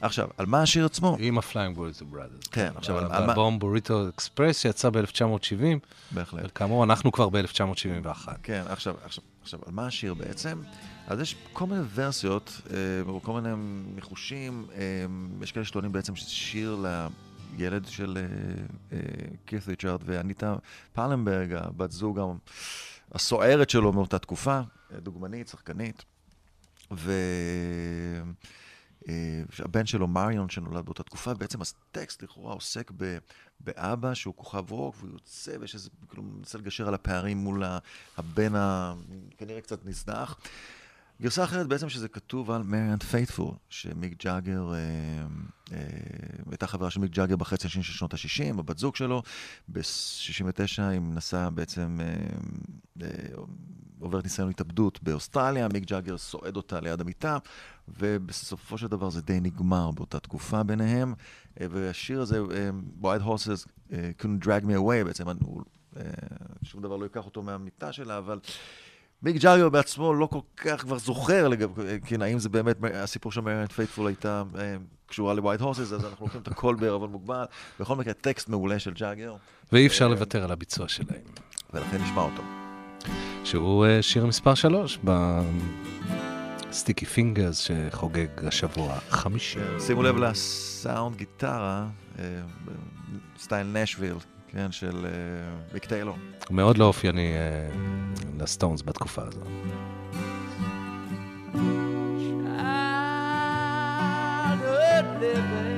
עכשיו, על מה השיר עצמו?
עם ה Flying Burrito Brothers.
כן, עכשיו, על- מה-
האלבום Burrito Express שיצא ב-1970,
בהחלט.
וכאמור, אנחנו כבר ב-1971.
כן, עכשיו, עכשיו, עכשיו, על מה השיר בעצם? אז יש כל מיני ורסיות, אה, כל מיני ניחושים, אה, יש כאלה שטוענים בעצם שזה שיר לילד של אה, אה, כית ריצ'רד ואניטה פלנברג, הבת זוג הסוערת שלו מאותה תקופה, דוגמנית, שחקנית. ו... אה, שהבן שלו, מריון, שנולד באותה תקופה, בעצם הטקסט לכאורה עוסק ב, באבא שהוא כוכב רוק, והוא יוצא, ויש איזה, כאילו, מנסה לגשר על הפערים מול הבן ה... כנראה קצת נזנח. גרסה אחרת בעצם שזה כתוב על מריאן פיית'פול, שמיק ג'אגר, אה, אה, הייתה חברה של מיק ג'אגר בחצי השני של שנות ה-60, הבת זוג שלו, ב-69 היא מנסה בעצם, אה, אה, עוברת ניסיון התאבדות באוסטרליה, מיק ג'אגר סועד אותה ליד המיטה, ובסופו של דבר זה די נגמר באותה תקופה ביניהם, אה, והשיר הזה, אה, Wild Horses אה, couldn't drag me away, בעצם הוא, אה, שום דבר לא ייקח אותו מהמיטה שלה, אבל... מיק ג'אגר בעצמו לא כל כך כבר זוכר לגבי, כן, האם זה באמת, הסיפור של מריאן פיית'פול הייתה אה, קשורה ל Wild Horses, אז אנחנו לוקחים את הכל בערבון מוגבל. בכל מקרה, טקסט מעולה של ג'אגר,
ואי אפשר לוותר על הביצוע שלהם.
ולכן נשמע אותו.
שהוא אה, שיר מספר 3 ב Sticky Fingers שחוגג השבוע חמישים.
שימו לב לסאונד גיטרה, אה, סטייל נאשוויל, כן, של אה, מיק טיילור.
הוא מאוד לא אופייני אה, לסטונס בתקופה הזו.
childhood living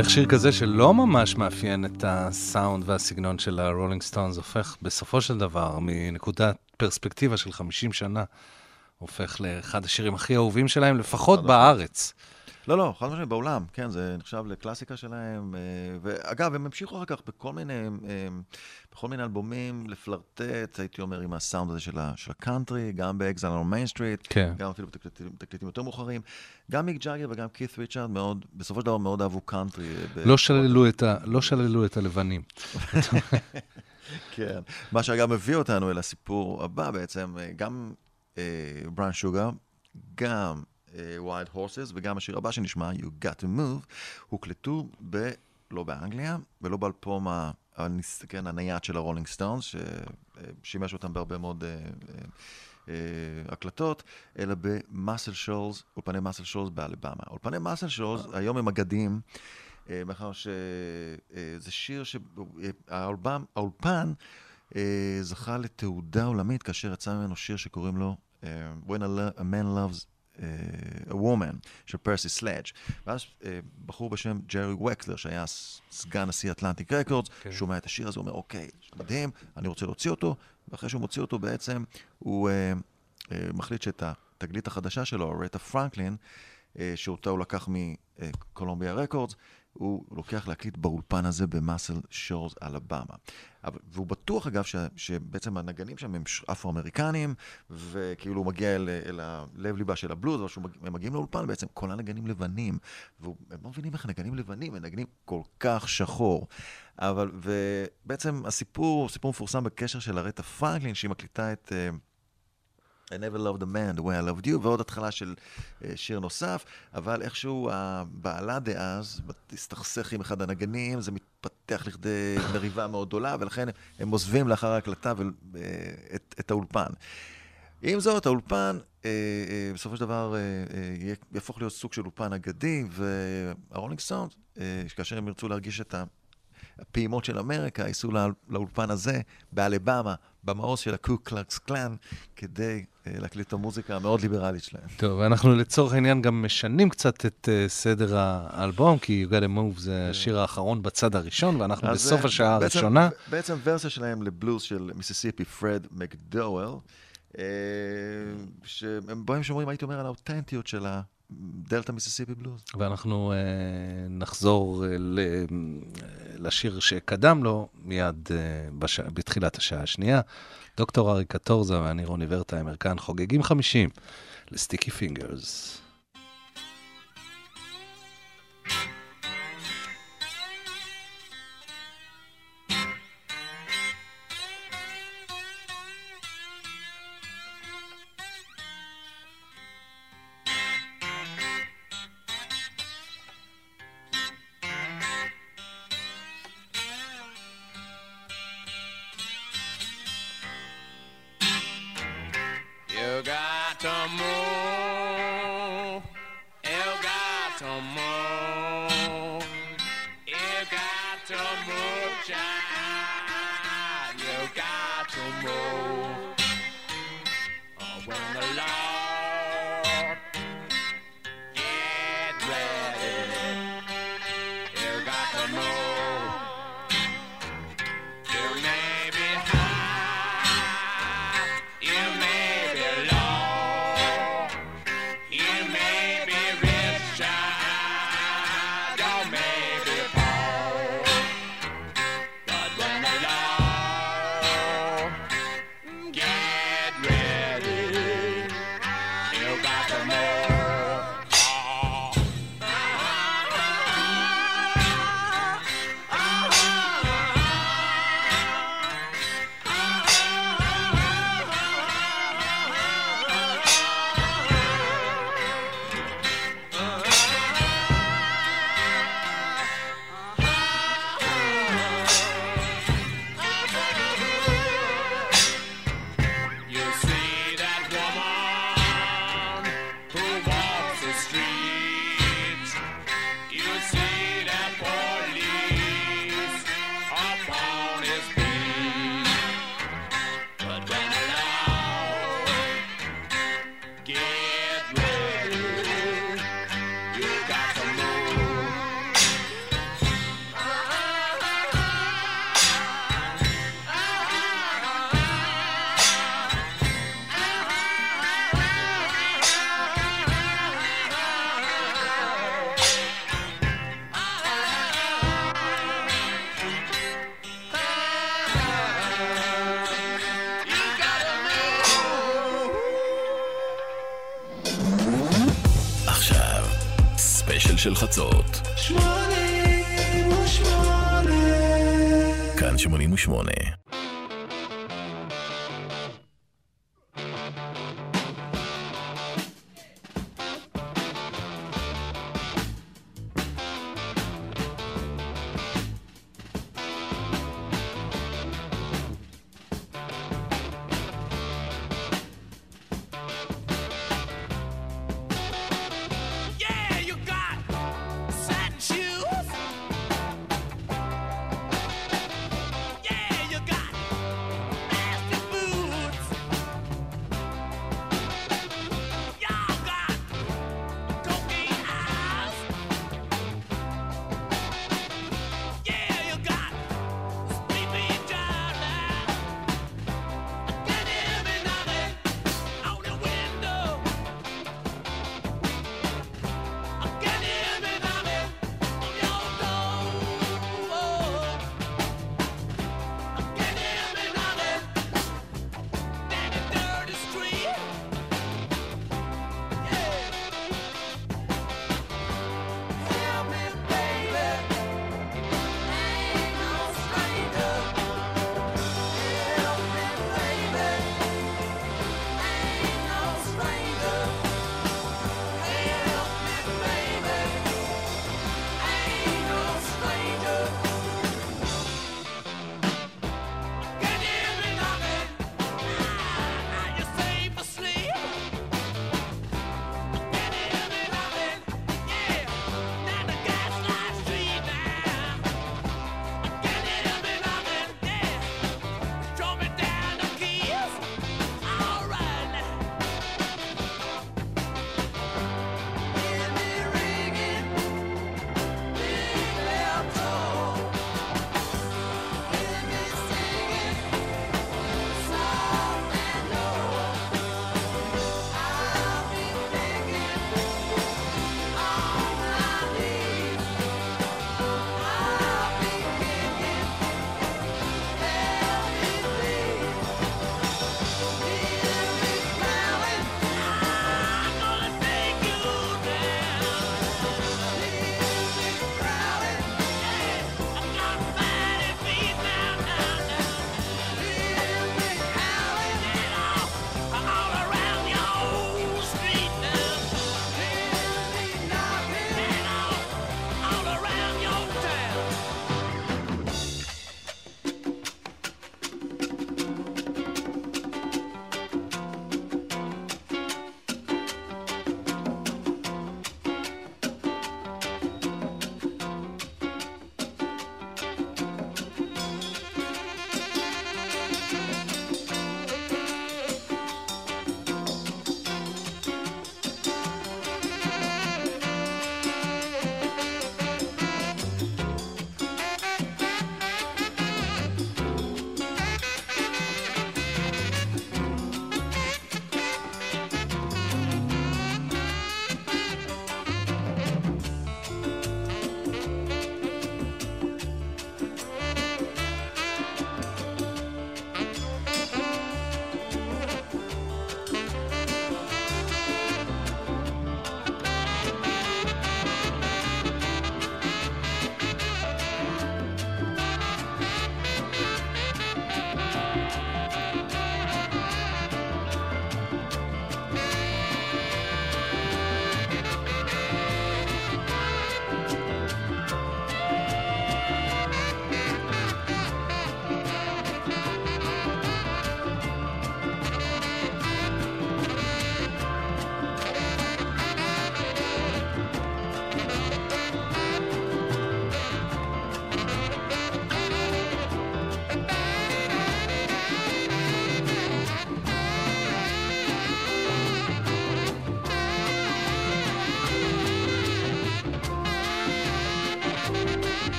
ואיך שיר כזה שלא ממש מאפיין את הסאונד והסגנון של הרולינג סטונס הופך בסופו של דבר, מנקודת פרספקטיבה של 50 שנה, הופך לאחד השירים הכי אהובים שלהם, לפחות בארץ.
לא, לא, חד משמעית בעולם, כן, זה נחשב לקלאסיקה שלהם. אה, ואגב, הם המשיכו אחר כך בכל מיני, אה, בכל מיני אלבומים לפלרטט, הייתי אומר, עם הסאונד הזה של ה- של הקאנטרי, גם ב Exile on Main Street,
כן.
גם אפילו בתקליטים יותר מאוחרים. גם מיק ג'אגר וגם קית' ריצ'רד מאוד, בסופו של דבר מאוד אהבו קאנטרי. אה,
לא שללו את ה- לא שללו את הלבנים.
כן. מה שאגב מביא אותנו אל הסיפור הבא בעצם, גם Brown Sugar, גם Wild Horses וגם השיר הבא שנשמע, You Gotta Move, הוקלטו ב... לא באנגליה ולא באלבום ה- כן, הנייד של הרולינג סטונס, ששימש אותם בהרבה מאוד אה, אה, אה, הקלטות, אלא במאסל שואלס, אולפני מאסל שואלס באלבמה. אולפני מאסל שואלס היום הם אגדיים, אה, מאחר שזה שיר שהאולפן האולפן, אה, זכה לתהודה עולמית כאשר יצא ממנו שיר שקוראים לו אה, When a, Man Loves אה, a Woman של פרסי סלדג'. ואז אה, בחור בשם ג'רי וקסלר, שהיה סגן נשיא אטלנטיק רקורדס,
כן.
שומע את השיר הזה, הוא אומר, אוקיי, מדהים, אני רוצה להוציא אותו, ואחרי שהוא מוציא אותו בעצם, הוא אה, אה, מחליט שאת התגלית החדשה שלו, רטה פרנקלין, אה, שאותה הוא לקח מקולומביה רקורדס, הוא לוקח להקליט באולפן הזה במאסל שורס, אלבמה. והוא בטוח, אגב, ש, שבעצם הנגנים שם הם אפרו-אמריקנים, וכאילו הוא מגיע אל, אל הלב-ליבה של הבלוז, אבל כשהם מגיעים לאולפן, בעצם כל הנגנים לבנים. והם לא מבינים איך נגנים לבנים, הם נגנים כל כך שחור. אבל, ובעצם הסיפור, סיפור מפורסם בקשר של ארטה פרנקלין, שהיא מקליטה את... אה, I never loved a man the way I loved you, ועוד התחלה של אה, שיר נוסף, אבל איכשהו הבעלה דאז הסתכסך עם אחד הנגנים, זה מתפתח לכדי מריבה מאוד גדולה, ולכן הם עוזבים לאחר ההקלטה אה, את, את האולפן. עם זאת, האולפן אה, אה, בסופו של דבר אה, אה, יהפוך להיות סוג של אולפן אגדי, והרולינג סטונס, כאשר הם ירצו להרגיש את. הפעימות של אמריקה, ייסעו לא, לאולפן הזה, באלבמה, במעוז של הקו קלוקס קלאן, כדי להקליט את המוזיקה המאוד ליברלית שלהם.
טוב, אנחנו לצורך העניין גם משנים קצת את uh, סדר האלבום, כי You Gotta Move זה השיר האחרון בצד הראשון, ואנחנו בסוף
אה,
השעה
בעצם-
הראשונה.
בעצם ורסיה שלהם לבלוז של מיסיסיפי, פרד מקדואל, אה, שבו הם שומרים, הייתי אומר, על האותנטיות של הדלתא מיסיסיפי בלוז.
ואנחנו uh, נחזור uh, ל, לשיר שקדם לו מיד uh, בש... בתחילת השעה השנייה. דוקטור אריק קטורזה ואני רוני ורטהיימר כאן חוגגים 50 לסטיקי פינגרס.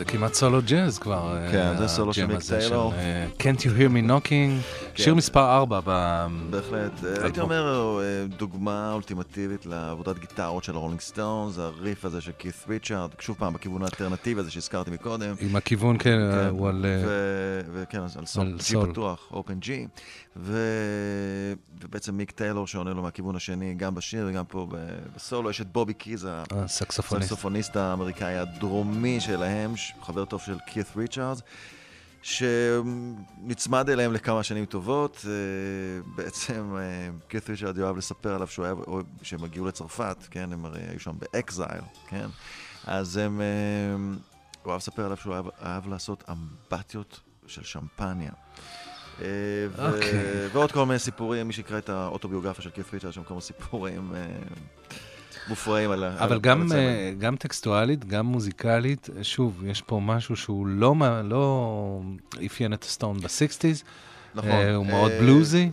זה כמעט סולו ג'אז כבר. אה,
כן, זה סולו של מיק טיילור.
אה, Can't you hear me knocking?
כן.
שיר מספר 4 ב...
בהחלט. אה, הייתי. אומר, אה, דוגמה אולטימטיבית לעבודת גיטרות של הרולינג סטונס, הריף הזה של כית' ריצ'ארד, שוב פעם, בכיוון האלטרנטיבי הזה שהזכרתי מקודם.
עם הכיוון, כן,
כן,
הוא על... אה,
וכן, על סול, G. פתוח, open G, ובעצם מיק טיילור שעונה לו מהכיוון השני, גם בשיר וגם פה בסולו, יש את בובי קיז,
הסקסופוניסט.
האמריקאי הדרומי שלהם, חבר טוב של כית' ריצ'ארדס, שנצמד אליהם לכמה שנים טובות. אה, בעצם אה, כית' ריצ'ארד יאהב לספר עליו שהוא היה, או- שהם הגיעו לצרפת, כן, הם הרי היו שם ב exile, כן? אז הם, אה, הוא אהב לספר עליו שהוא אהב, אהב לעשות אמבטיות של שמפניה. אה,
אוקיי.
ועוד כל מיני סיפורים, מי שיקרא את האוטוביוגרפיה של ריצ'ארד, יש שם כמה סיפורים אה, מופרעים על ה...
אבל גם. אה, גם טקסטואלית, גם מוזיקלית, שוב, יש פה משהו שהוא לא, לא אפיין את הסטון ב-60's,
נכון.
הוא מאוד בלוזי.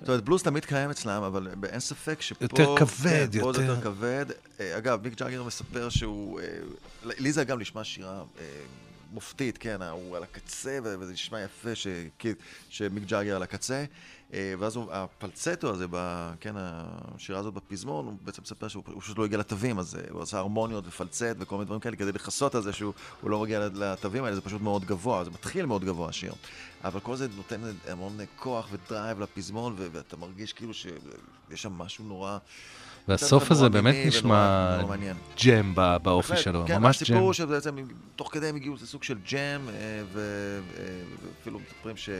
זאת אומרת, בלוז תמיד קיים אצלם, אבל אין ספק שפה...
יותר כבד,
כן, פה זה
יותר-
יותר כבד. אגב, מיק ג'אגר מספר שהוא... לי זה גם נשמע שירה מופתית, כן, הוא על הקצה, וזה נשמע יפה שכי- שמיק ג'אגר על הקצה. אה, ואז הוא, הפלצטו הזה, ב, כן, השירה הזאת בפזמון, הוא בעצם מספר שהוא הוא פשוט לא הגיע לתווים, אז אה, הוא עשה הרמוניות ופלצט וכל מיני דברים כאלה כדי לכסות על זה שהוא הוא לא מגיע לתווים האלה, זה פשוט מאוד גבוה, זה מתחיל מאוד גבוה השיר. אבל כל זה נותן המון כוח ודרייב לפזמון, ואתה מרגיש כאילו שיש שם משהו נורא...
והסוף הזה באמת נשמע. ג'ם באופי שלו,
כן,
ממש
הסיפור
ג'ם.
הוא שבעצם תוך כדי הם הגיעו לסוג של ג'ם, אה, אה, ואפילו מספרים ש...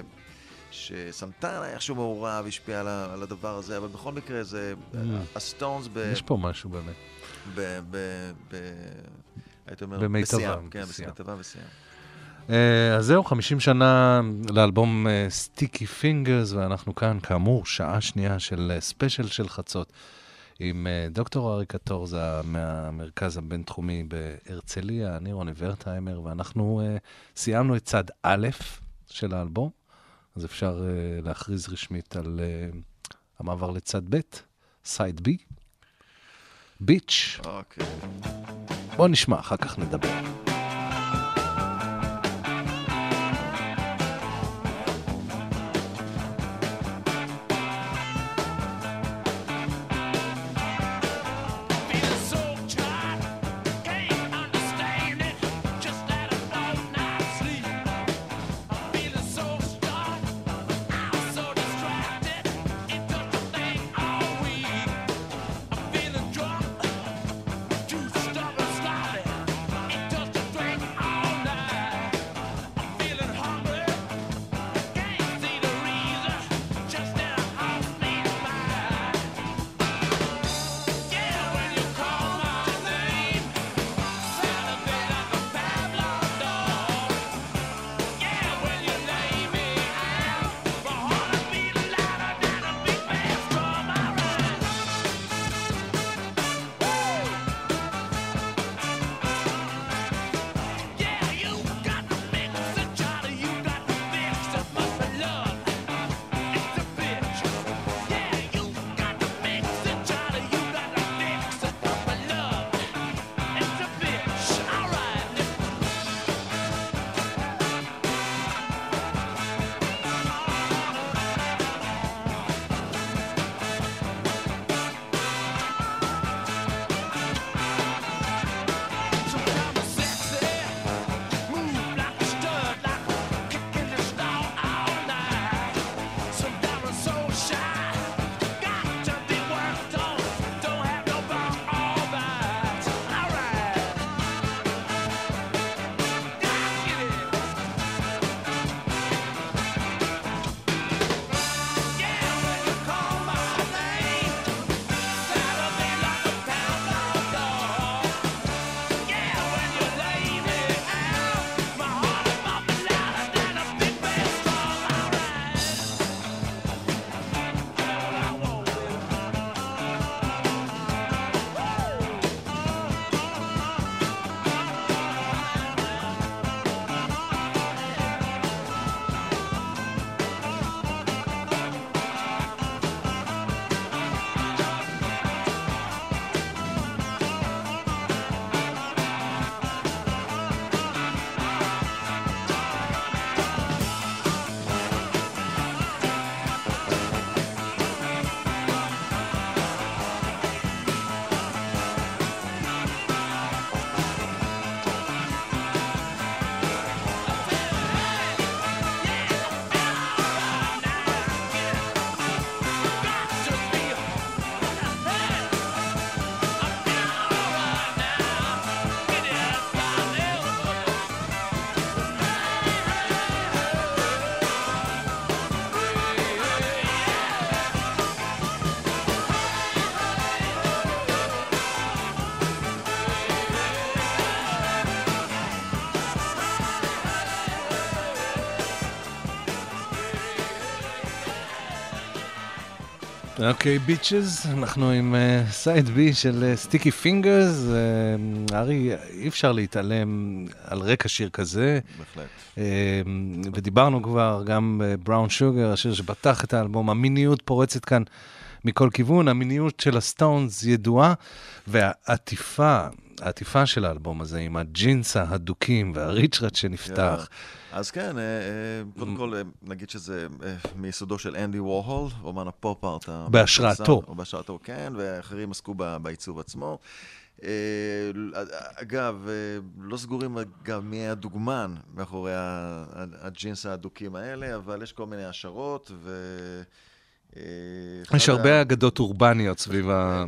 שסנטנה איכשהו מעורב, השפיע על, הדבר הזה, אבל בכל מקרה זה... הסטונס ב...
יש פה משהו באמת.
ב... ב... ב... הייתי אומר,
במיטבם,
כן. במיטבם ושיאם.
אה, אז זהו, 50 שנה לאלבום Sticky Fingers, ואנחנו כאן, כאמור, שעה שנייה של אה, ספיישל של חצות, עם אה, דוקטור אריק קטורזה מהמרכז הבינתחומי בהרצליה, אני רוני ורטהיימר, ואנחנו אה, סיימנו את צד א' של האלבום, אז אפשר אה, להכריז רשמית על אה, המעבר לצד ב', סייד בי, ביץ'.
אוקיי.
בואו נשמע, אחר כך נדבר. אוקיי, Bitch, אז, אנחנו עם side B של Sticky Fingers. ארי, אי אפשר להתעלם על רקע שיר כזה.
בהחלט.
אה, ודיברנו כבר גם ב Brown Sugar, השיר שפתח את האלבום, המיניות פורצת כאן מכל כיוון, המיניות של הסטונס ידועה, והעטיפה, העטיפה של האלבום הזה עם הג'ינס ההדוקים והריצ'רץ' שנפתח.
אז כן, אה, אה, קודם כל, אה, נגיד שזה מיסודו של אנדי וורהול, אומן הפופ-ארט.
בהשראתו.
בהשראתו, כן, ואחרים עסקו בעיצוב עצמו. אגב, לא סגורים אגב מי הדוגמן מאחורי הג'ינס ההדוקים האלה, אבל יש כל מיני השערות, ו...
יש הרבה אגדות אורבניות סביב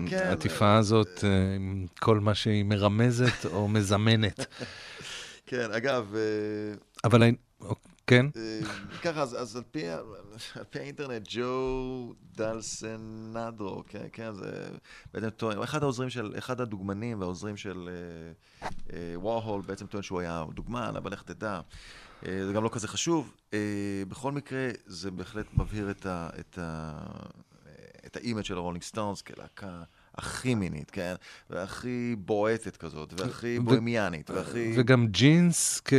כן,
העטיפה הזאת, עם כל מה שהיא מרמזת או מזמנת.
כן, אגב,
אבל כן?
אה, ככה, אז, אז על, פי, על פי האינטרנט, ג'ו דלסנדרו, כן, כן, זה בעצם טוען, אחד העוזרים של, אחד הדוגמנים והעוזרים של אה, אה, וורהול, בעצם טוען שהוא היה דוגמן, אבל איך תדע. אה, זה גם לא כזה חשוב. אה, בכל מקרה, זה בהחלט מבהיר את ה image של הרולינג סטונס כלהקה הכי מינית, כן? והכי בועטת כזאת, והכי
ו-
בוהמיאנית, והכי...
וגם ג'ינס כ-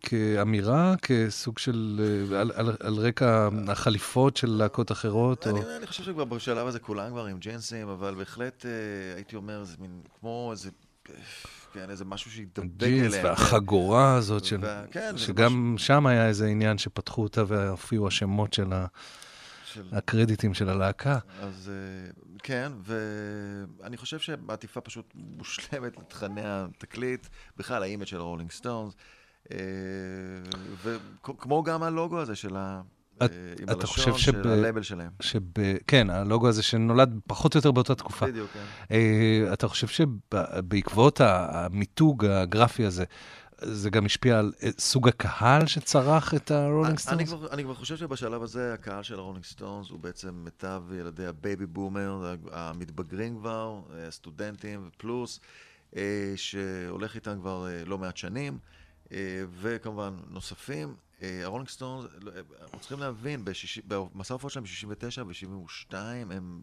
כאמירה, כסוג של... על, על, על רקע החליפות של להקות אחרות? או...
אני, אני חושב שכבר בשלב הזה כולם כבר עם ג'ינסים, אבל בהחלט אה, הייתי אומר, זה מין כמו איזה, כן, איזה משהו שידבק אליהם.
ג'ינס
כן.
והחגורה הזאת, של,
כן,
שגם שם היה איזה עניין שפתחו אותה והופיעו השמות של ה-
של-
הקרדיטים של הלהקה.
אז אה, כן, ואני חושב שהעטיפה פשוט מושלמת לתכני התקליט, בכלל ה image של הרולינג סטונס, וכמו גם הלוגו הזה של ה...
את-
אה, עם
אתה
הלשון
חושב
של
שב-
הלבל שלהם.
שב... כן, הלוגו הזה שנולד פחות או יותר באותה תקופה.
בדיוק, כן.
אה, אתה חושב שבעקבות המיתוג הגרפי הזה, זה גם השפיע על אה, סוג הקהל שצרך את הרולינג
אני
סטונס?
כבר, אני כבר חושב שבשלב הזה הקהל של הרולינג סטונס הוא בעצם מיטב ילדי ה baby boomer, המתבגרים כבר, אה, סטודנטים פלוס, אה, שהולך איתם כבר לא מעט שנים, וכמובן נוספים. הרולינג סטונס, לא, אה, אנחנו צריכים להבין, במסע ההופעות שלהם ב-69 ו-72, הם,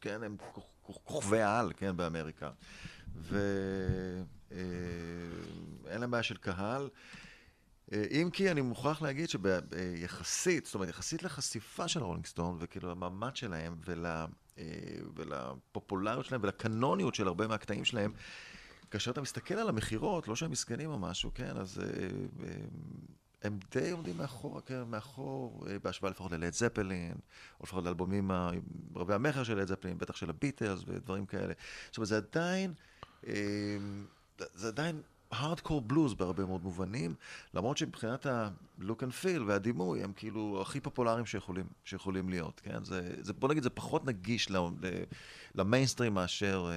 כן, הם כוכ- כוכ- כוכבי על, כן, באמריקה. ואין להם בעיה של קהל. אה, אם כי אני מוכרח להגיד שביחסית, זאת אומרת, יחסית לחשיפה של הרולינג סטון, וכאילו למעמד שלהם, ול, אה, ולפופולריות שלהם, ולקנוניות של הרבה מהקטעים שלהם, כאשר אתה מסתכל על המכירות, לא שהם מסכנים או משהו, כן, אז אה, אה, הם די עומדים מאחור, כן, מאחור, אה, בהשוואה לפחות ללד זפלין, או לפחות לאלבומים רבי המכר של לד זפלין, בטח של הביטלס ודברים כאלה. זאת אומרת, זה עדיין, אה, זה עדיין הארדקור בלוז בהרבה מאוד מובנים, למרות שמבחינת ה-look and feel והדימוי, הם כאילו הכי פופולריים שיכולים, שיכולים להיות, כן? זה, זה, בוא נגיד, זה פחות נגיש למיינסטרים מאשר...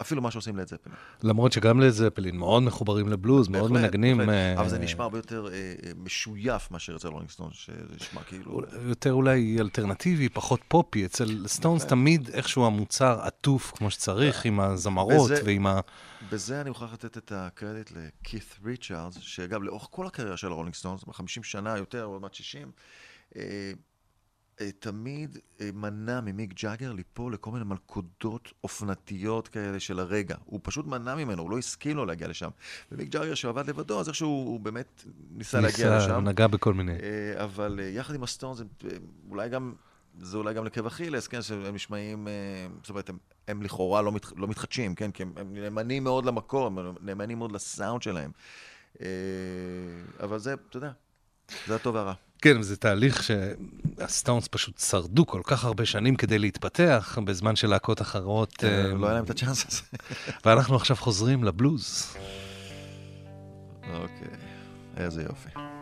אפילו מה שעושים לד זפלין.
למרות שגם לזפלין מאוד מחוברים לבלוז, מאוד מנגנים. אה,
אבל זה נשמע הרבה יותר אה, אה, משויף מאשר אצל רולינג סטון, שזה נשמע כאילו...
יותר אולי אלטרנטיבי, פחות פופי. אצל סטונס תמיד איכשהו המוצר עטוף כמו שצריך, עם הזמרות ועם ה...
בזה אני מוכרח לתת את הקרדיט לכית ריצ'רדס, שאגב, לאורך כל הקריירה של הרולינג סטונס, 50 שנה יותר, עוד מעט 60, אה, אה, תמיד אה, מנע ממיק ג'אגר ליפול לכל מיני מלכודות אופנתיות כאלה של הרגע. הוא פשוט מנע ממנו, הוא לא הסכים לו להגיע לשם. ומיק ג'אגר שעבד לבדו, אז איכשהו הוא באמת ניסה להגיע
ניסה,
לשם.
נגע בכל מיני.
אה, אבל אה, יחד עם הסטונס, אה, אולי גם, זה אולי גם לקב אכילס, כן, שהם נשמעים, אה, זאת אומרת, הם, הם לכאורה לא, מת, לא מתחדשים, כן, כי הם, הם נאמנים מאוד למקור, הם נאמנים מאוד לסאונד שלהם. אה, אבל זה, אתה יודע, זה הטוב והרע.
כן, זה תהליך שהסטונס פשוט שרדו כל כך הרבה שנים כדי להתפתח, בזמן שלהקות אחרות...
אה,
אה,
לא היה להם את הצ'אנס הזה.
ואנחנו עכשיו חוזרים לבלוז.
אוקיי, איזה יופי.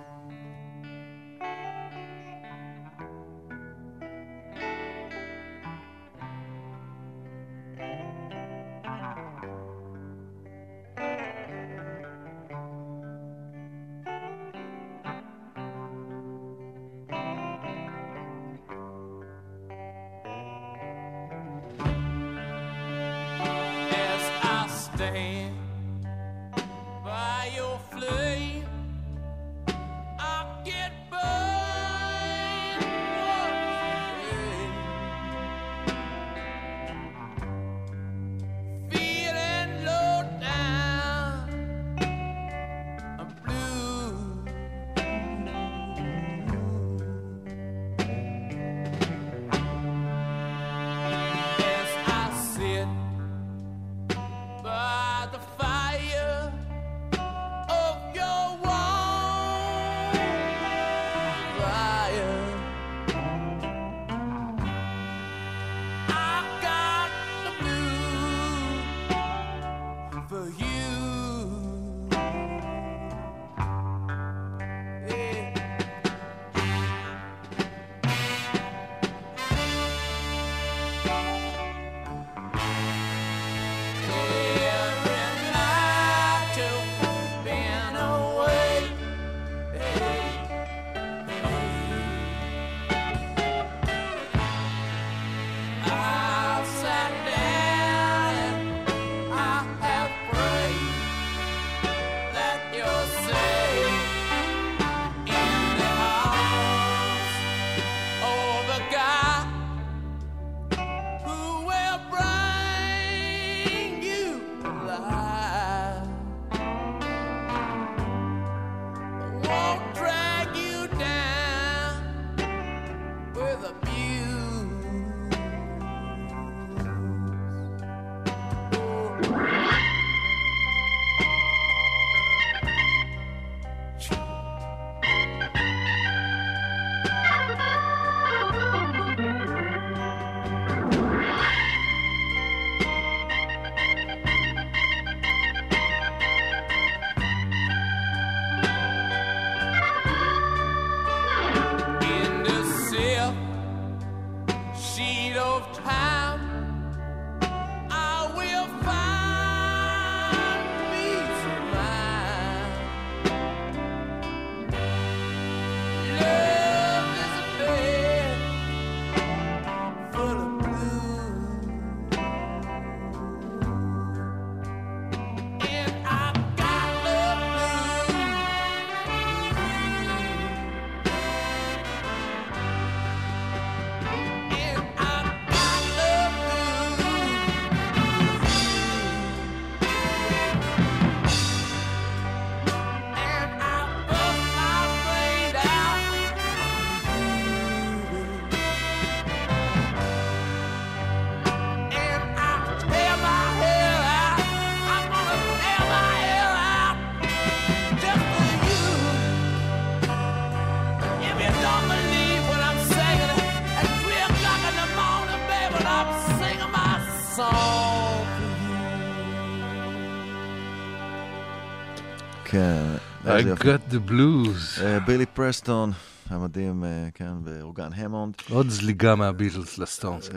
כן.
I
איזה יופי.
got the blues.
אה, בילי פרסטון, המדהים, אה, כן, ואורגן המונד.
עוד זליגה מהביטלס לסטונס.
אה,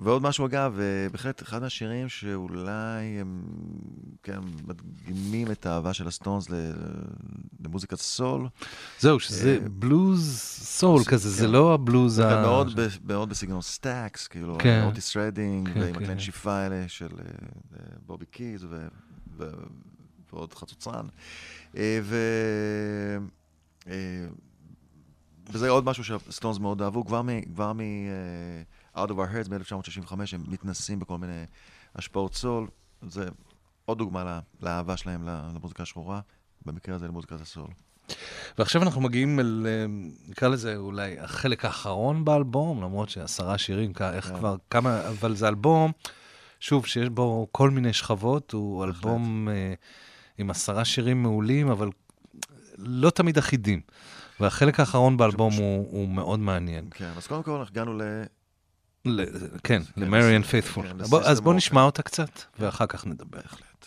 ועוד משהו, אגב, בהחלט אחד מהשירים שאולי הם, כן, מדגימים את האהבה של הסטונס למוזיקת סול.
זהו, שזה בלוז סול כזה, זה
כן.
לא הבלוז ה...
מאוד, בסגנון סטאקס, כאילו,
כן.
אוטיס רדינג,
כן,
ועם. כלי הנשיפה האלה של בובי קיז ועוד חצוצרן. אה, ו... אה, וזה עוד משהו שהסטונס מאוד אהבו, כבר מ... כבר מ אה, Out of Our Heads ב-1965, הם מתנסים בכל מיני השפעות סול. זה עוד דוגמה לה- לאהבה שלהם למוזיקה השחורה, במקרה הזה למוזיקת הסול.
ועכשיו אנחנו מגיעים אל, נקרא לזה אולי החלק האחרון באלבום, למרות שעשרה שירים, כ- איך
כן.
כבר, כמה, אבל זה אלבום, שוב, שיש בו כל מיני שכבות, הוא. אלבום אה, עם עשרה שירים מעולים, אבל לא תמיד אחידים. והחלק האחרון באלבום הוא, הוא מאוד מעניין.
כן, אז קודם כל הגענו ל...
ל, כן,
כן,
ל-Marian Faithful.
כן,
אז
ל-System
בוא
of-
נשמע אותה קצת, ואחר כך נדבר.
בהחלט.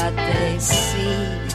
What they seem.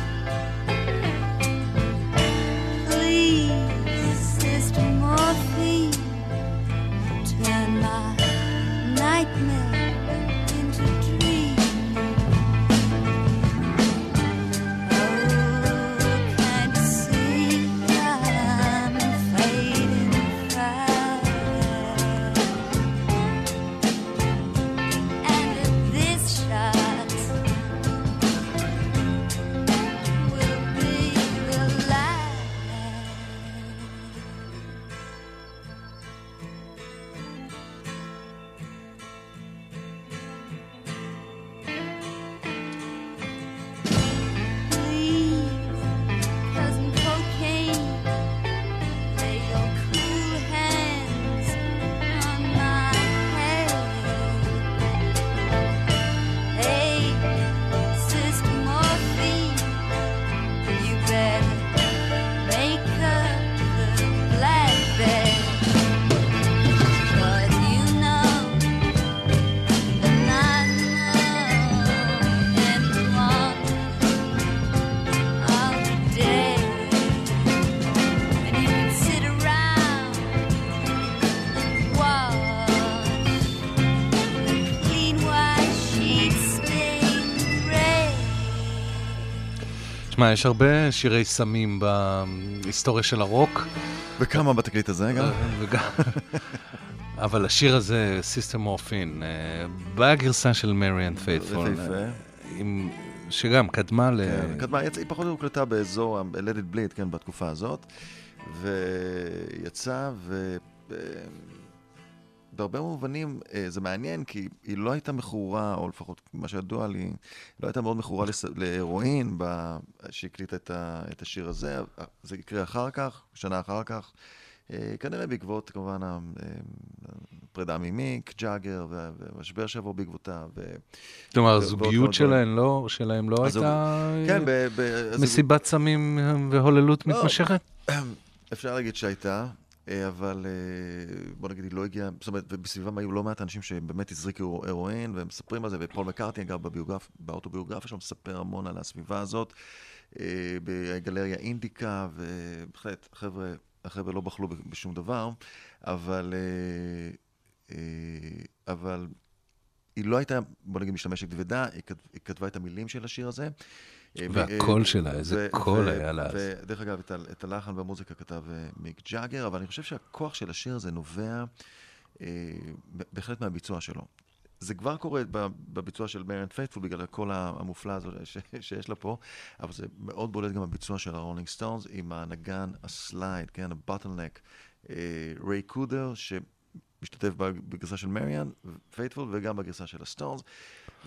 תשמע, יש הרבה שירי סמים בהיסטוריה של הרוק.
וכמה בתקליט הזה גם?
וגם... אבל השיר הזה, Sister Morphine, אה, בגרסה של מריאן פייטפול,
יפהפה.
שגם קדמה ל...
כן, קדמה, היא פחות הוקלטה באזור ה- Let it bleed, כן, בתקופה הזאת, ויצא, ו... אה, בהרבה מובנים אה, זה מעניין, כי היא לא הייתה מכורה, או לפחות מה שידוע לי, היא לא הייתה מאוד מכורה לס- להרואין ב- שהקליטה את, ה... את השיר הזה, זה יקרה אחר כך, שנה אחר כך. אה, כנראה בעקבות, כמובן, אה, הפרידה ממיק, ג'אגר, וה- והמשבר שיבוא בעקבותיו. ו...
כלומר, הזוגיות שלהם לא, שלהם לא הייתה
כן,
מסיבת סמים והוללות
לא.
מתמשכת?
אפשר להגיד שהייתה, אה, אבל אה, בוא נגיד, היא לא הגיעה, זאת אומרת, ובסביבם היו לא מעט אנשים שבאמת הזריקו הרואין, והם מספרים על זה, ופול מקארטי, אגב, בביוגרפ, באוטוביוגרפיה שלו, מספר המון על הסביבה הזאת, אה, בגלריה אינדיקה, ובהחלט, החבר'ה, החבר'ה לא בחלו בשום דבר, אבל, אה, אה, אבל היא לא הייתה, בוא נגיד, משתמשת כבדה, היא כתבה את המילים של השיר הזה. אה,
והקול
אה,
שלה, איזה קול היה לה אז.
ודרך אגב, את, את הלחן והמוזיקה כתב אה, מיק ג'אגר, אבל אני חושב שהכוח של השיר הזה נובע אה, בהחלט מהביצוע שלו. זה כבר קורה בביצוע של מריאן פייטפול בגלל הקול המופלא הזה ש- שיש לה פה, אבל זה מאוד בולט גם בביצוע של הרולינג סטונס עם הנגן ה slide, כן, ה bottleneck, ריי קודר, שמשתתף בגרסה של מריאן פייטפול וגם בגרסה של הסטונס,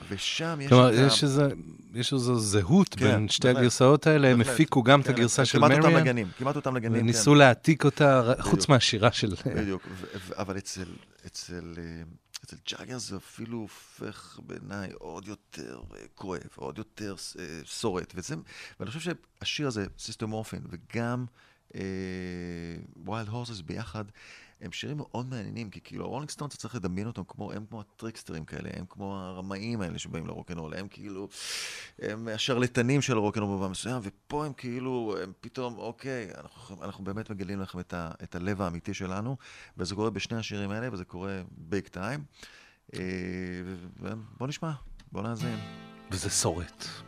ושם יש
כלומר,
את
יש איזה- יש איזו זהות
כן,
בין שתי
בהחלט.
הגרסאות האלה, הם. הפיקו גם את
כן,
הגרסה של
כמעט אותם
מריאן,
נגנים, כמעט אותם נגנים,
וניסו
כן.
להעתיק אותה, ר- חוץ
בדיוק.
מהשירה של...
בדיוק, אבל אצל, אצל, אה, אצל ג'אגר זה אפילו הופך בעיניי עוד יותר אה, כואב, עוד יותר אה, שורט, וזה, ואני חושב שהשיר הזה, Sister Morphine וגם Wild Horses ביחד, הם שירים מאוד מעניינים, כי כאילו הרולינג סטונס, אתה צריך לדמיין אותם כמו, הם כמו ה trickster ים כאלה, הם כמו הרמאים האלה שבאים לרוקנרול, הם כאילו, הם השרלטנים של הרוקנרול במובן מסוים, ופה הם כאילו, הם פתאום, אוקיי, אנחנו, אנחנו באמת מגלים לכם את, ה, את הלב האמיתי שלנו, וזה קורה בשני השירים האלה, וזה קורה ביג טיים. בוא נשמע, בוא נאזין.
וזה שורט.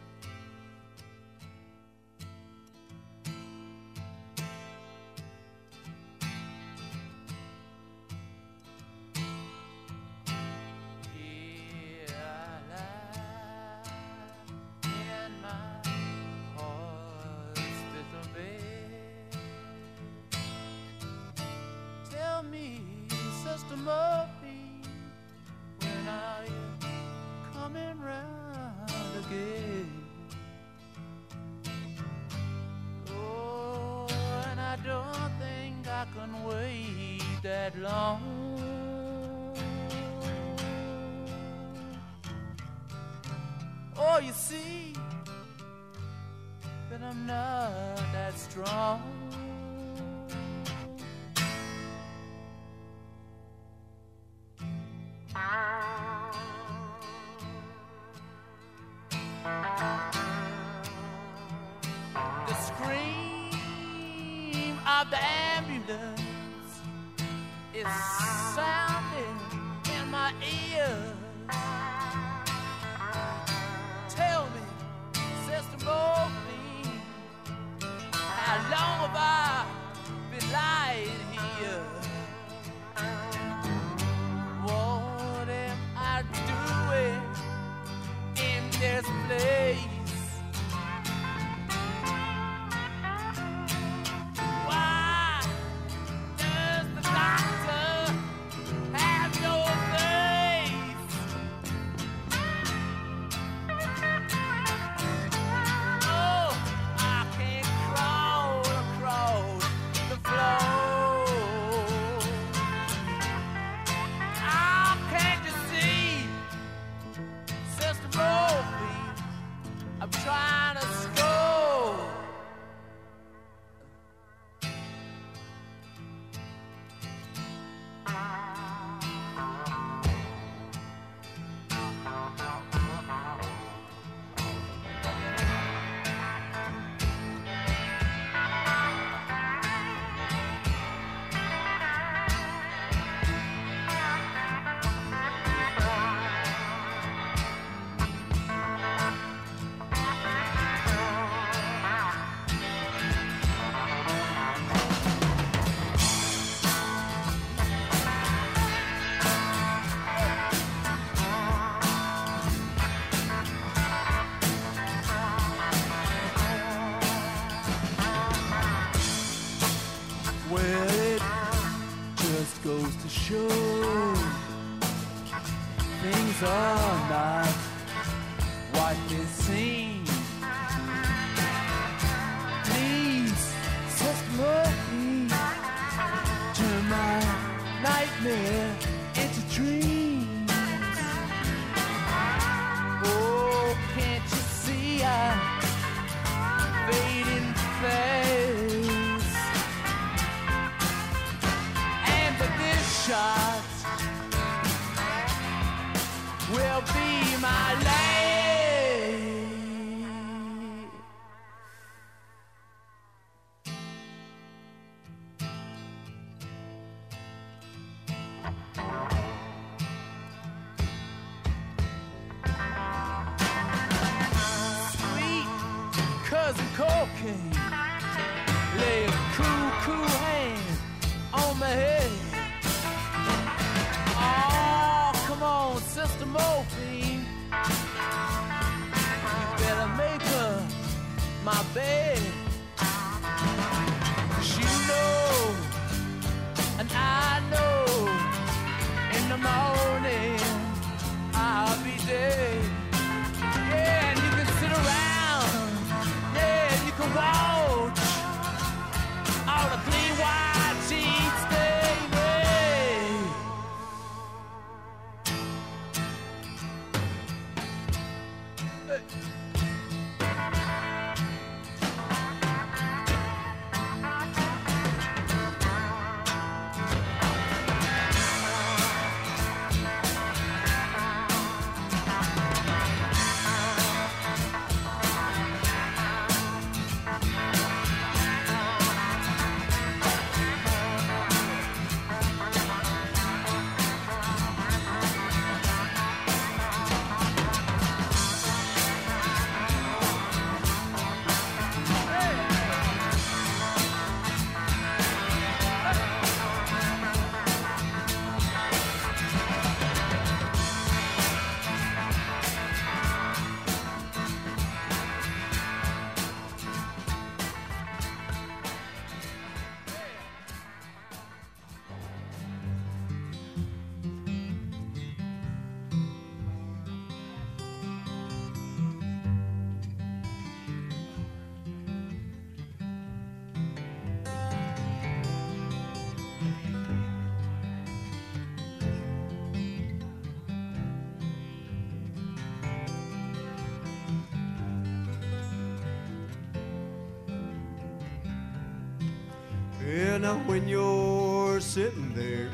When you're sitting there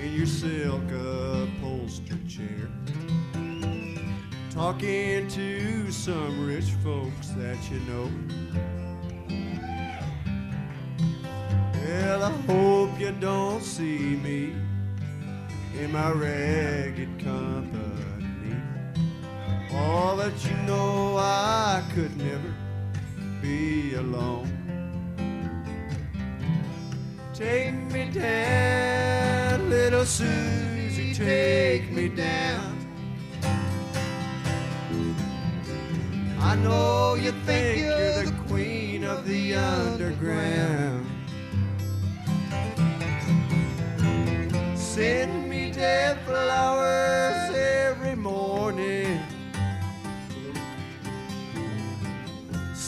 in your silk upholstered chair, talking to some rich folks that you know.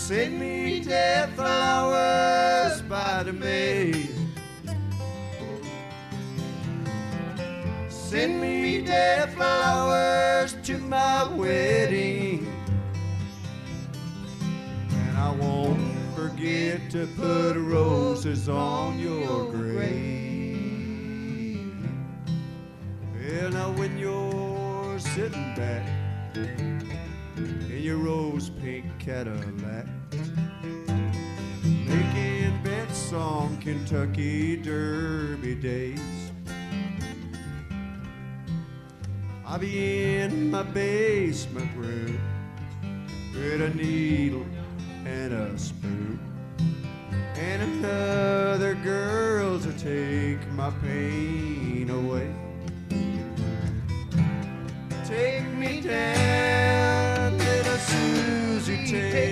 Send me dead flowers by the maid. Send me dead flowers to my wedding. And I won't forget to put roses on your grave. Well, now when you're sitting back in your rose pink Cadillac, on Kentucky Derby days. I'll be in my basement room with a needle and a spoon and another girl to take my pain away. Take me down, little Susie, take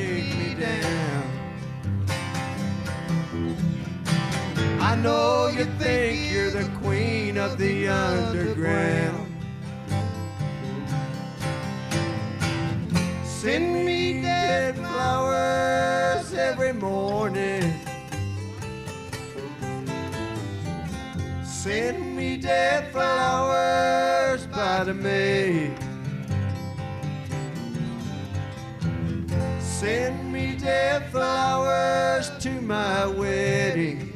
I know you think you're the queen of the underground. Send me dead flowers every morning. Send me dead flowers by the May. Send me dead flowers to my wedding.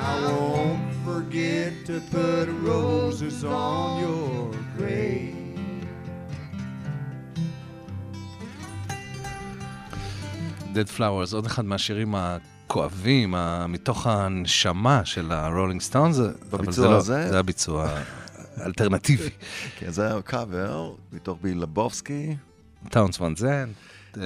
I won't forget to put roses on your grave.
Dead Flowers, עוד אחד מהשירים הכואבים, מתוך הנשמה של הרולינג סטונס, אבל
בביצוע
זה לא,
הזה?
זה הביצוע האלטרנטיבי.
כן, זה היה קאבר מתוך ביג לבובסקי.
טאונס ואן זנדט, אה,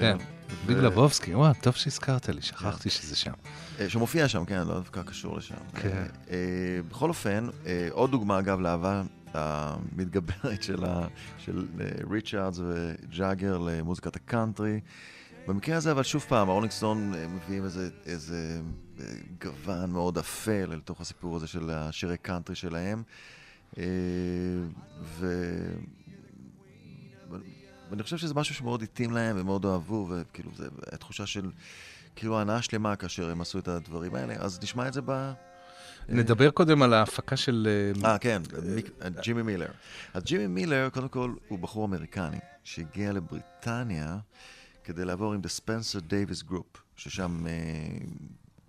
כן,
ו-
ביג לבובסקי, וואו, טוב שהזכרת לי, שכחתי שזה שם.
אה, שמופיע שם, כן, לא דווקא קשור לשם.
כן.
אה, בכל אופן, אה, עוד דוגמה, אגב, לאהבה המתגברת של, ה, של ריצ'רדס וג'אגר למוזיקת הקאנטרי. במקרה הזה, אבל שוב פעם, הרולינג סטון אה, מביאים איזה, איזה גוון מאוד אפל אל תוך הסיפור הזה של השירי קאנטרי שלהם. ו... ואני חושב שזה משהו שמאוד התאים להם ומאוד אהבו, וכאילו, זו הייתה תחושה של כאילו הנאה שלמה כאשר הם עשו את הדברים האלה. אז נשמע את זה ב...
נדבר קודם על ההפקה של... אה,
אה, כן, מיק- ג'ימי מילר. אז ג'ימי מילר, קודם כל, הוא בחור אמריקני שהגיע לבריטניה כדי לעבור עם The Spencer Davis Group, ששם אה,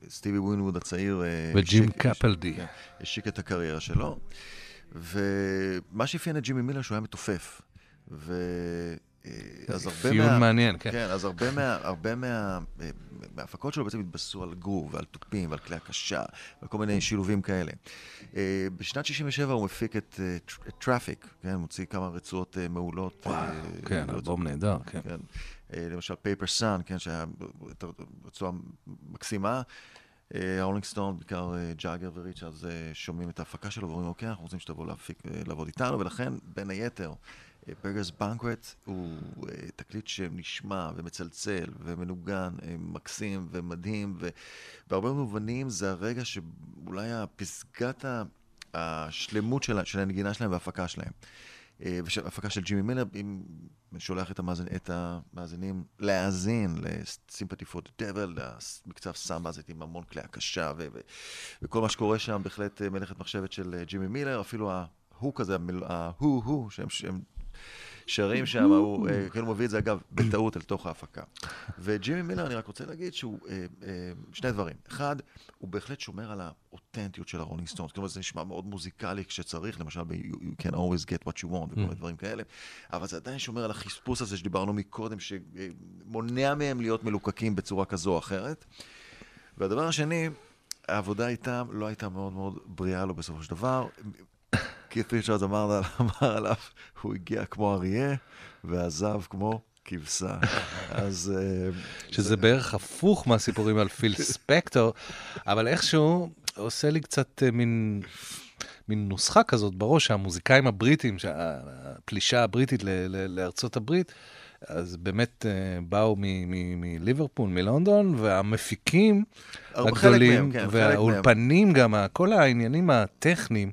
סטיבי ווינווד הצעיר... אה,
וג'ים קפלדי.
כן, השיק את הקריירה שלו. ומה שאפיין את ג'ימי מילר שהוא היה מתופף. ו... אה, אז הרבה
אפיון
מה...
מעניין, כן.
כן, אז הרבה, מה, הרבה מה, אה, מההפקות שלו בעצם התבססו על גרוב ועל תופים ועל כלי הקשה ועל כל מיני שילובים כאלה. אה, בשנת 67' הוא מפיק את טר- את טראפיק, כן, מוציא כמה רצועות מעולות.
וואו, כן, אלבום נהדר, כן.
כן. למשל Paper Sun, כן, שהיה רצועה מקסימה. הרולינג סטון, בעיקר ג'אגר אה, שומעים את ההפקה שלו ואומרים, אוקיי, אנחנו רוצים שתבוא להפיק, לעבוד איתנו, ולכן, בין היתר, Beggars Banquet הוא אה, תקליט שנשמע ומצלצל ומנוגן, אה, מקסים ומדהים, ובהרבה מובנים זה הרגע שאולי הפסגת השלמות של, של הנגינה שלהם וההפקה שלהם. אה, והפקה של ג'ימי מילר, אם שולח את, המאזין, את המאזינים להאזין ל-Sympathy for the Devil, מקצב סמבה הזאת עם המון כלי הקשה, ו- ו- וכל מה שקורה שם בהחלט מלאכת מחשבת של ג'ימי מילר, אפילו ההוק הזה, המיל- ההוא-הו, שהם, שהם שרים שם, הוא אה, כאילו מביא את זה אגב בטעות אל תוך ההפקה. וג'ימי מילר, אני רק רוצה להגיד שהוא, אה, אה, שני דברים. אחד, הוא בהחלט שומר על האותנטיות של הרולינג סטונס. כלומר, זה נשמע מאוד מוזיקלי כשצריך, למשל ב- you, you can always get what you want וכל מיני דברים כאלה, אבל זה עדיין שומר על החספוס הזה שדיברנו מקודם, שמונע מהם להיות מלוקקים בצורה כזו או אחרת. והדבר השני, העבודה איתם לא הייתה מאוד מאוד בריאה לו בסופו של דבר. קית' ריצ'רדס אמר, עליו, הוא הגיע כמו אריה ועזב כמו כבשה. אז... אה,
שזה בערך הפוך מהסיפורים על פיל ספקטור, אבל איכשהו עושה לי קצת אה, מין, מין נוסחה כזאת בראש, שהמוזיקאים הבריטים, שה- הפלישה הבריטית ל- ל- לארצות הברית, אז באמת אה, באו מ- מ- מליברפול, מלונדון, והמפיקים הגדולים,
כן,
והאולפנים גם, כל העניינים הטכניים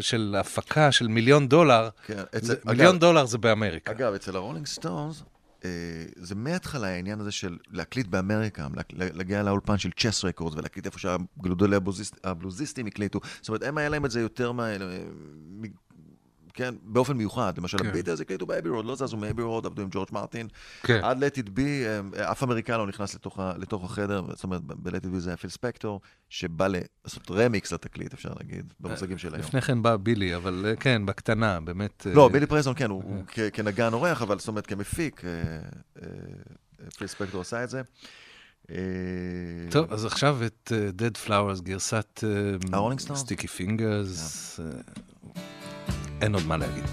של הפקה של מיליון דולר,
כן, אצל-
מיליון
אגב-
דולר זה באמריקה.
אגב, אצל הרולינג סטונס, אה, זה מההתחלה העניין הזה של להקליט באמריקה, לה- להגיע לאולפן של צ'ס רקורדס ולהקליט איפה שהגדולי הבלוזיסט- הבלוזיסטים הקליטו. זאת אומרת, הם היה להם את זה יותר מה... מ- כן, באופן מיוחד. למשל,
כן.
הביטלס הקליטו באבי רוד, לא זזו מאבי רוד, עבדו עם ג'ורג' מרטין.
כן.
עד let it be, אה, אף אמריקאי לא נכנס לתוך לתוך החדר, זאת אומרת, ב-let it be זה היה פיל ספקטור, שבא לעשות רמיקס לתקליט, אפשר להגיד, במושגים של היום.
לפני כן בא בילי, אבל אה, כן, בקטנה, באמת.
לא,
אה,
בילי פרסטון, כן, הוא כ- כנגן אורח, אבל זאת אומרת, כמפיק, אה, אה, אה, פיל ספקטור עשה את זה. אה,
טוב, אז עכשיו את אה, Dead Flowers, גרסת? Sticky Fingers. אין עוד מה להגיד.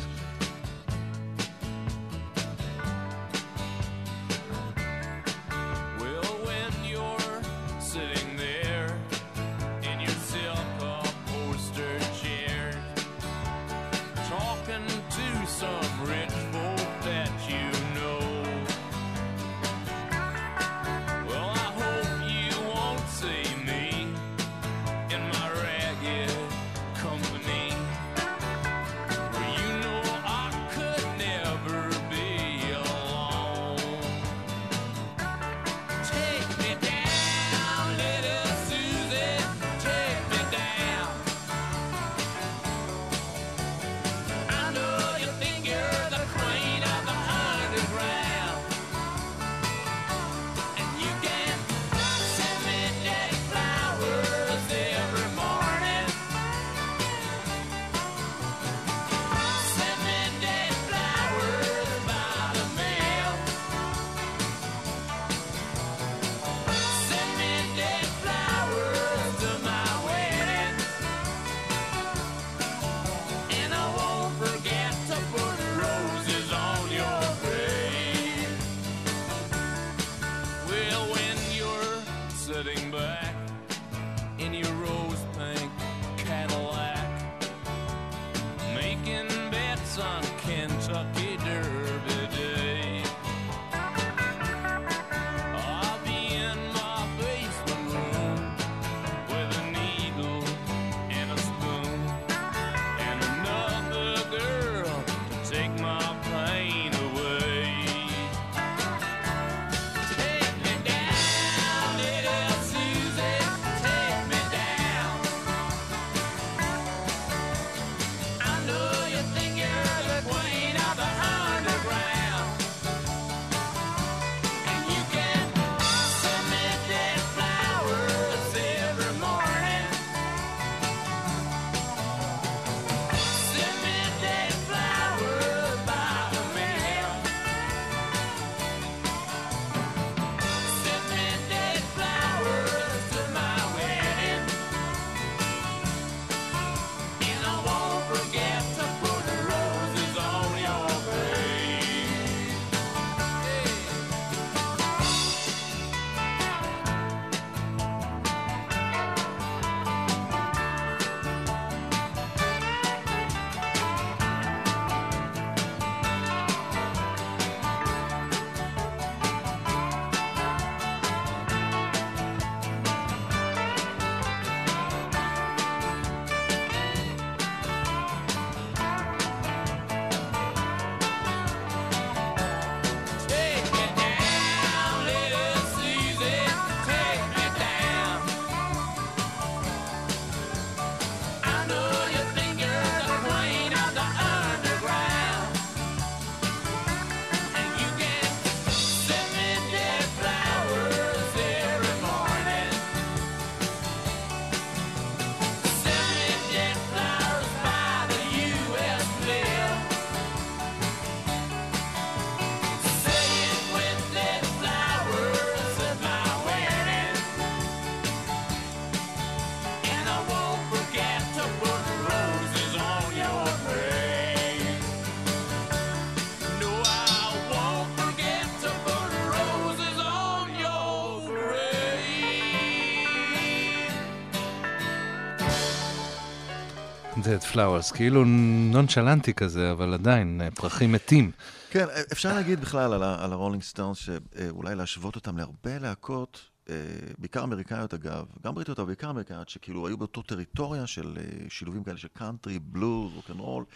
Dead Flowers, כאילו נונשלנטי כזה, אבל עדיין, אה, פרחים מתים.
כן, אפשר להגיד בכלל על, הרולינג סטונס, שאולי להשוות אותם להרבה להקות, אה, בעיקר אמריקאיות אגב, גם בריטיות, אבל בעיקר אמריקאיות, שכאילו היו באותו טריטוריה של אה, שילובים כאלה של קאנטרי, בלוז, רוקנרול, אה,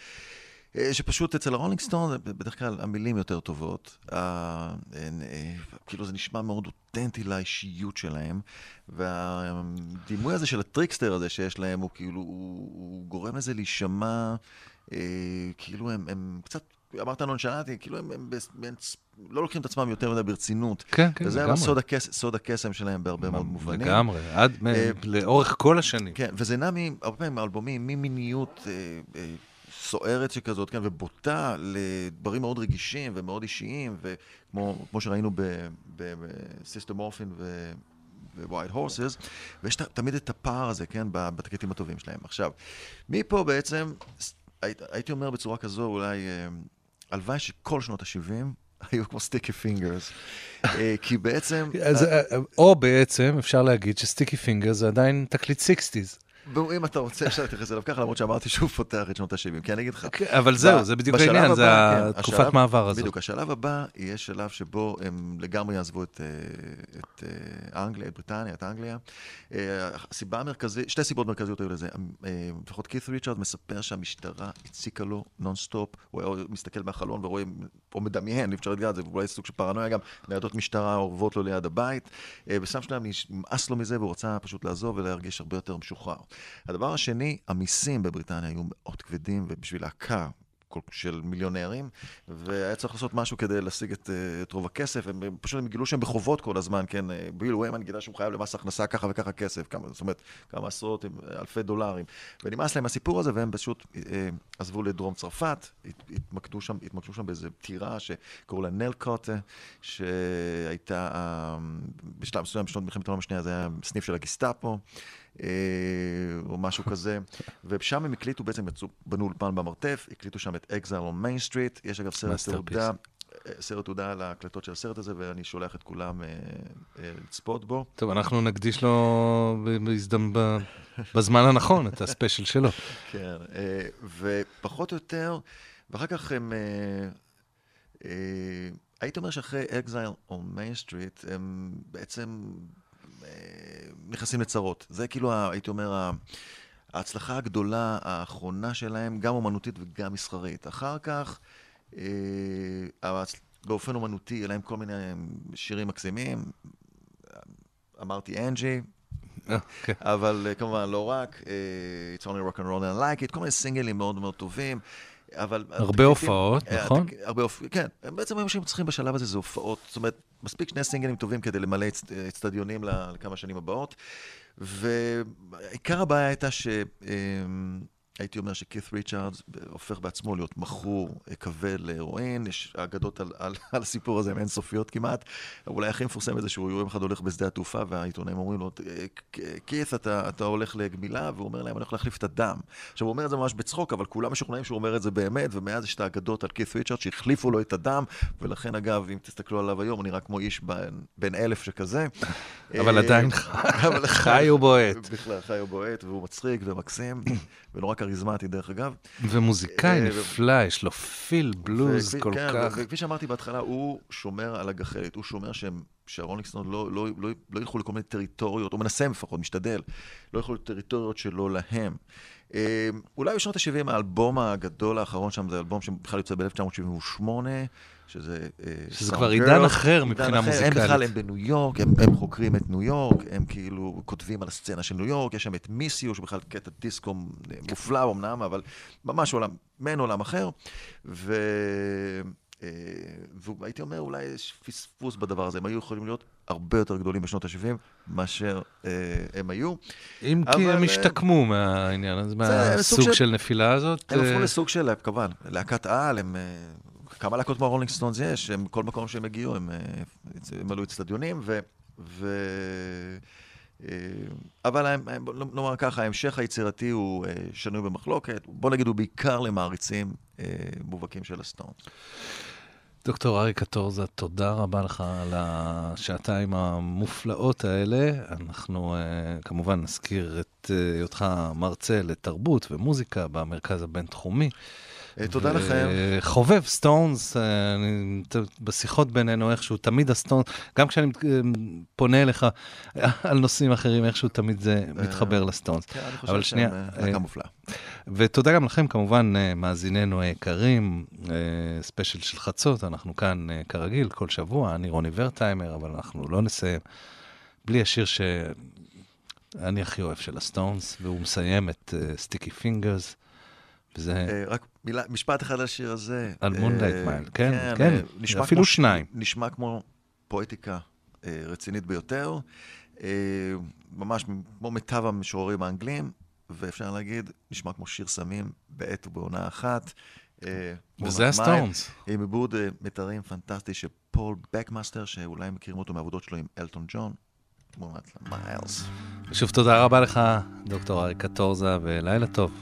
שפשוט אצל הרולינג סטון, בדרך כלל המילים יותר טובות. אה, אה, כאילו זה נשמע מאוד אותנטי לאישיות שלהם, והדימוי הזה של ה trickster הזה שיש להם, הוא כאילו, הוא, הוא גורם לזה להישמע, אה, כאילו הם, הם קצת... אמרת נונשלנטי, כאילו הם, הם, הם, הם לא לוקחים את עצמם יותר מדי ברצינות.
כן, כן,
וזה
לגמרי.
סוד, הקס, סוד הקסם שלהם בהרבה מאוד מובנים.
לגמרי, עד,
אה,
לאורך כל השנים.
כן, וזה נע הרבה פעמים מאלבומים, ממיניות אה, אה, סוערת שכזאת, כן, ובוטה, לדברים מאוד רגישים ומאוד אישיים, וכמו כמו שראינו ב Sister Morphine ו... Wild Horses, ויש תמיד את הפער הזה, כן, ב- בתקליטים הטובים שלהם. עכשיו, מפה בעצם, הייתי אומר בצורה כזו, אולי, אה, הלוואי שכל שנות ה-70 היו כמו Sticky Fingers, כי בעצם...
אה, אה, או בעצם, אפשר להגיד ש Sticky Finger זה עדיין תקליט 60's.
בואו, אם אתה רוצה, אפשר להתייחס אליו ככה, למרות שאמרתי שהוא פותח את שנות ה-70, כי אני אגיד לך.
כן, אבל זהו, זה בדיוק
בשלב
העניין, זה
כן,
התקופת
השלב-
מעבר הזאת.
בדיוק, השלב הבא יהיה שלב שבו הם לגמרי יעזבו את, אה, את אה, אנגליה, את בריטניה, את אנגליה. אה, הסיבה המרכזית, שתי סיבות מרכזיות היו לזה. אה, לפחות קית' ריצ'רד מספר שהמשטרה הציקה לו נונסטופ, הוא היה מסתכל מהחלון ורואה, או מדמיין, אי אפשר לדעת, זה אולי סוג של פרנויה גם, ניידות משטרה אורבות לו ליד הבית. בשלב מסוים נמאס לו מזה והוא רצה פשוט לעזוב ולהרגיש הרבה יותר משוחרר. הדבר השני, המיסים בבריטניה היו מאוד כבדים, ובשביל להקה של מיליונרים, והיה צריך לעשות משהו כדי להשיג את, אה, את רוב הכסף. הם פשוט הם גילו שהם בחובות כל הזמן, כן? אה, ביל ויימן גילה שהוא חייב למס הכנסה ככה וככה כסף, כמה, זאת אומרת, כמה עשרות, אה, אלפי דולרים. ונמאס להם הסיפור הזה, והם פשוט עזבו לדרום צרפת, הת- התמקדו שם, התמקדו שם באיזו טירה שקראו לה נלקוטה, שהייתה, אה, בשלב מסוים, בשנות מלחמת העולם השנייה, זה היה סניף של הגסטאפו. אה, או משהו כזה, ושם הם הקליטו, בעצם יצאו, בנו אולפן במרתף, הקליטו שם את Exile on Main Street, יש אגב סרט. תעודה, אה, סרט תעודה על ההקלטות של הסרט הזה, ואני שולח את כולם אה, לצפות בו.
טוב, אנחנו נקדיש לו בזמן הנכון את הספיישל שלו.
כן, ופחות או יותר, ואחר כך הם... הייתי אומר שאחרי Exile on Main Street, הם בעצם נכנסים לצרות. זה כאילו, הייתי אומר, ההצלחה הגדולה האחרונה שלהם, גם אומנותית וגם מסחרית. אחר כך, אה, באופן אומנותי, יהיה להם כל מיני שירים מקסימים. אמרתי אנג'י,
אה, כן.
אבל אה, כמובן לא רק, אה, It's only rock and roll and I like it, כל מיני סינגלים מאוד מאוד טובים. אבל...
הרבה הופעות,
אה,
נכון?
הרבה הופעות, כן. בעצם מה שהם צריכים בשלב הזה זה הופעות. זאת אומרת, מספיק שני סינגלים טובים כדי למלא אצ- אצטדיונים לכמה שנים הבאות. ועיקר הבעיה הייתה ש... הייתי אומר שכית ריצ'רדס הופך בעצמו להיות מכור כבד להרואין, יש אגדות על, על, על הסיפור הזה, הן אינסופיות כמעט. אולי הכי מפורסם זה שהוא יום אחד הולך בשדה התעופה, והעיתונאים אומרים לו, כית, אתה, אתה הולך לגמילה, והוא אומר להם, אני הולך להחליף את הדם. עכשיו, הוא אומר את זה ממש בצחוק, אבל כולם משוכנעים שהוא אומר את זה באמת, ומאז יש את האגדות על כית ריצ'רדס שהחליפו לו את הדם, ולכן, אגב, אם תסתכלו עליו היום, הוא נראה כמו איש בן, בן אלף שכזה.
אבל
אה,
עדיין חי ובועט.
בכלל, חי ובועט, והוא מצחיק ומקסים, ולא רק כריזמטי דרך אגב.
ומוזיקאי
אה,
נפלא, יש לו פיל בלוז כל
כן,
כך.
וכפי שאמרתי בהתחלה, הוא שומר על הגחלת, הוא שומר שהם, שהרולינג סטון לא, לא, לא, לא ילכו לכל מיני טריטוריות, הוא מנסה לפחות, משתדל, לא ילכו לטריטוריות שלא להם. אה, אולי בשנות ה-70 האלבום הגדול האחרון שם זה אלבום שבכלל יוצא ב-1978, שזה... אה,
שזה כבר. עידן אחר מבחינה
אחר.
מוזיקלית.
הם בכלל, הם בניו יורק, הם, הם חוקרים את ניו יורק, הם כאילו כותבים על הסצנה של ניו יורק, יש שם את מיסיו, שבכלל קטע דיסקו מופלא אמנם, אבל ממש עולם, מעין עולם אחר. ו... אה, והייתי אומר, אולי יש פספוס בדבר הזה, הם היו יכולים להיות הרבה יותר גדולים בשנות ה-70 מאשר אה, הם היו.
אם כי הם
אה,
השתקמו מהעניין הזה,
זה סוג
מהסוג
של-
של נפילה הזאת.
הם
אה,
הפכו לסוג של, כמובן, להקת על, הם... כמה להקות כמו הרולינג סטונס יש, הם, כל מקום שהם הגיעו, הם, אה, הם מילאו אצטדיונים, ו... ו אה, אבל הם- הם- נאמר ככה, ההמשך היצירתי הוא אה, שנוי במחלוקת, בוא נגיד הוא בעיקר למעריצים מובהקים של הסטונס.
דוקטור אריק קטורזה, תודה רבה לך על השעתיים המופלאות האלה. אנחנו כמובן נזכיר את
היותך מרצה לתרבות ומוזיקה במרכז הבינתחומי.
אה, תודה לכם.
חובב סטונס, אה, אני- בשיחות בינינו איכשהו, תמיד הסטונס, גם כשאני אה, פונה אליך על נושאים אחרים, איכשהו תמיד זה מתחבר לסטונס.
כן, אני
אבל
חושב שהם להקה מופלאה.
ותודה גם לכם, כמובן, מאזיננו היקרים, ספיישל של חצות, אנחנו כאן כרגיל כל שבוע, אני רוני ורטהיימר, אבל אנחנו לא נסיים בלי השיר שאני הכי אוהב של הסטונס, והוא מסיים את Sticky Fingers, וזה...
רק מילה, משפט אחד על השיר הזה.
על
אה,
Moonlight Mile, כן, כן,
אה, נשמע
אפילו
כמו-
שניים.
נשמע כמו פואטיקה אה, רצינית ביותר, אה, ממש כמו מיטב המשוררים האנגלים, ואפשר להגיד, נשמע כמו שיר סמים בעת ובעונה אחת.
וזה הסטונס.
עם עיבוד מיתרים פנטסטי של פול בקמאסטר, שאולי מכירים אותו מהעבודות שלו עם אלטון ג'ון. למיילס.
שוב תודה רבה לך, דוקטור אריק קטורזה, ולילה טוב.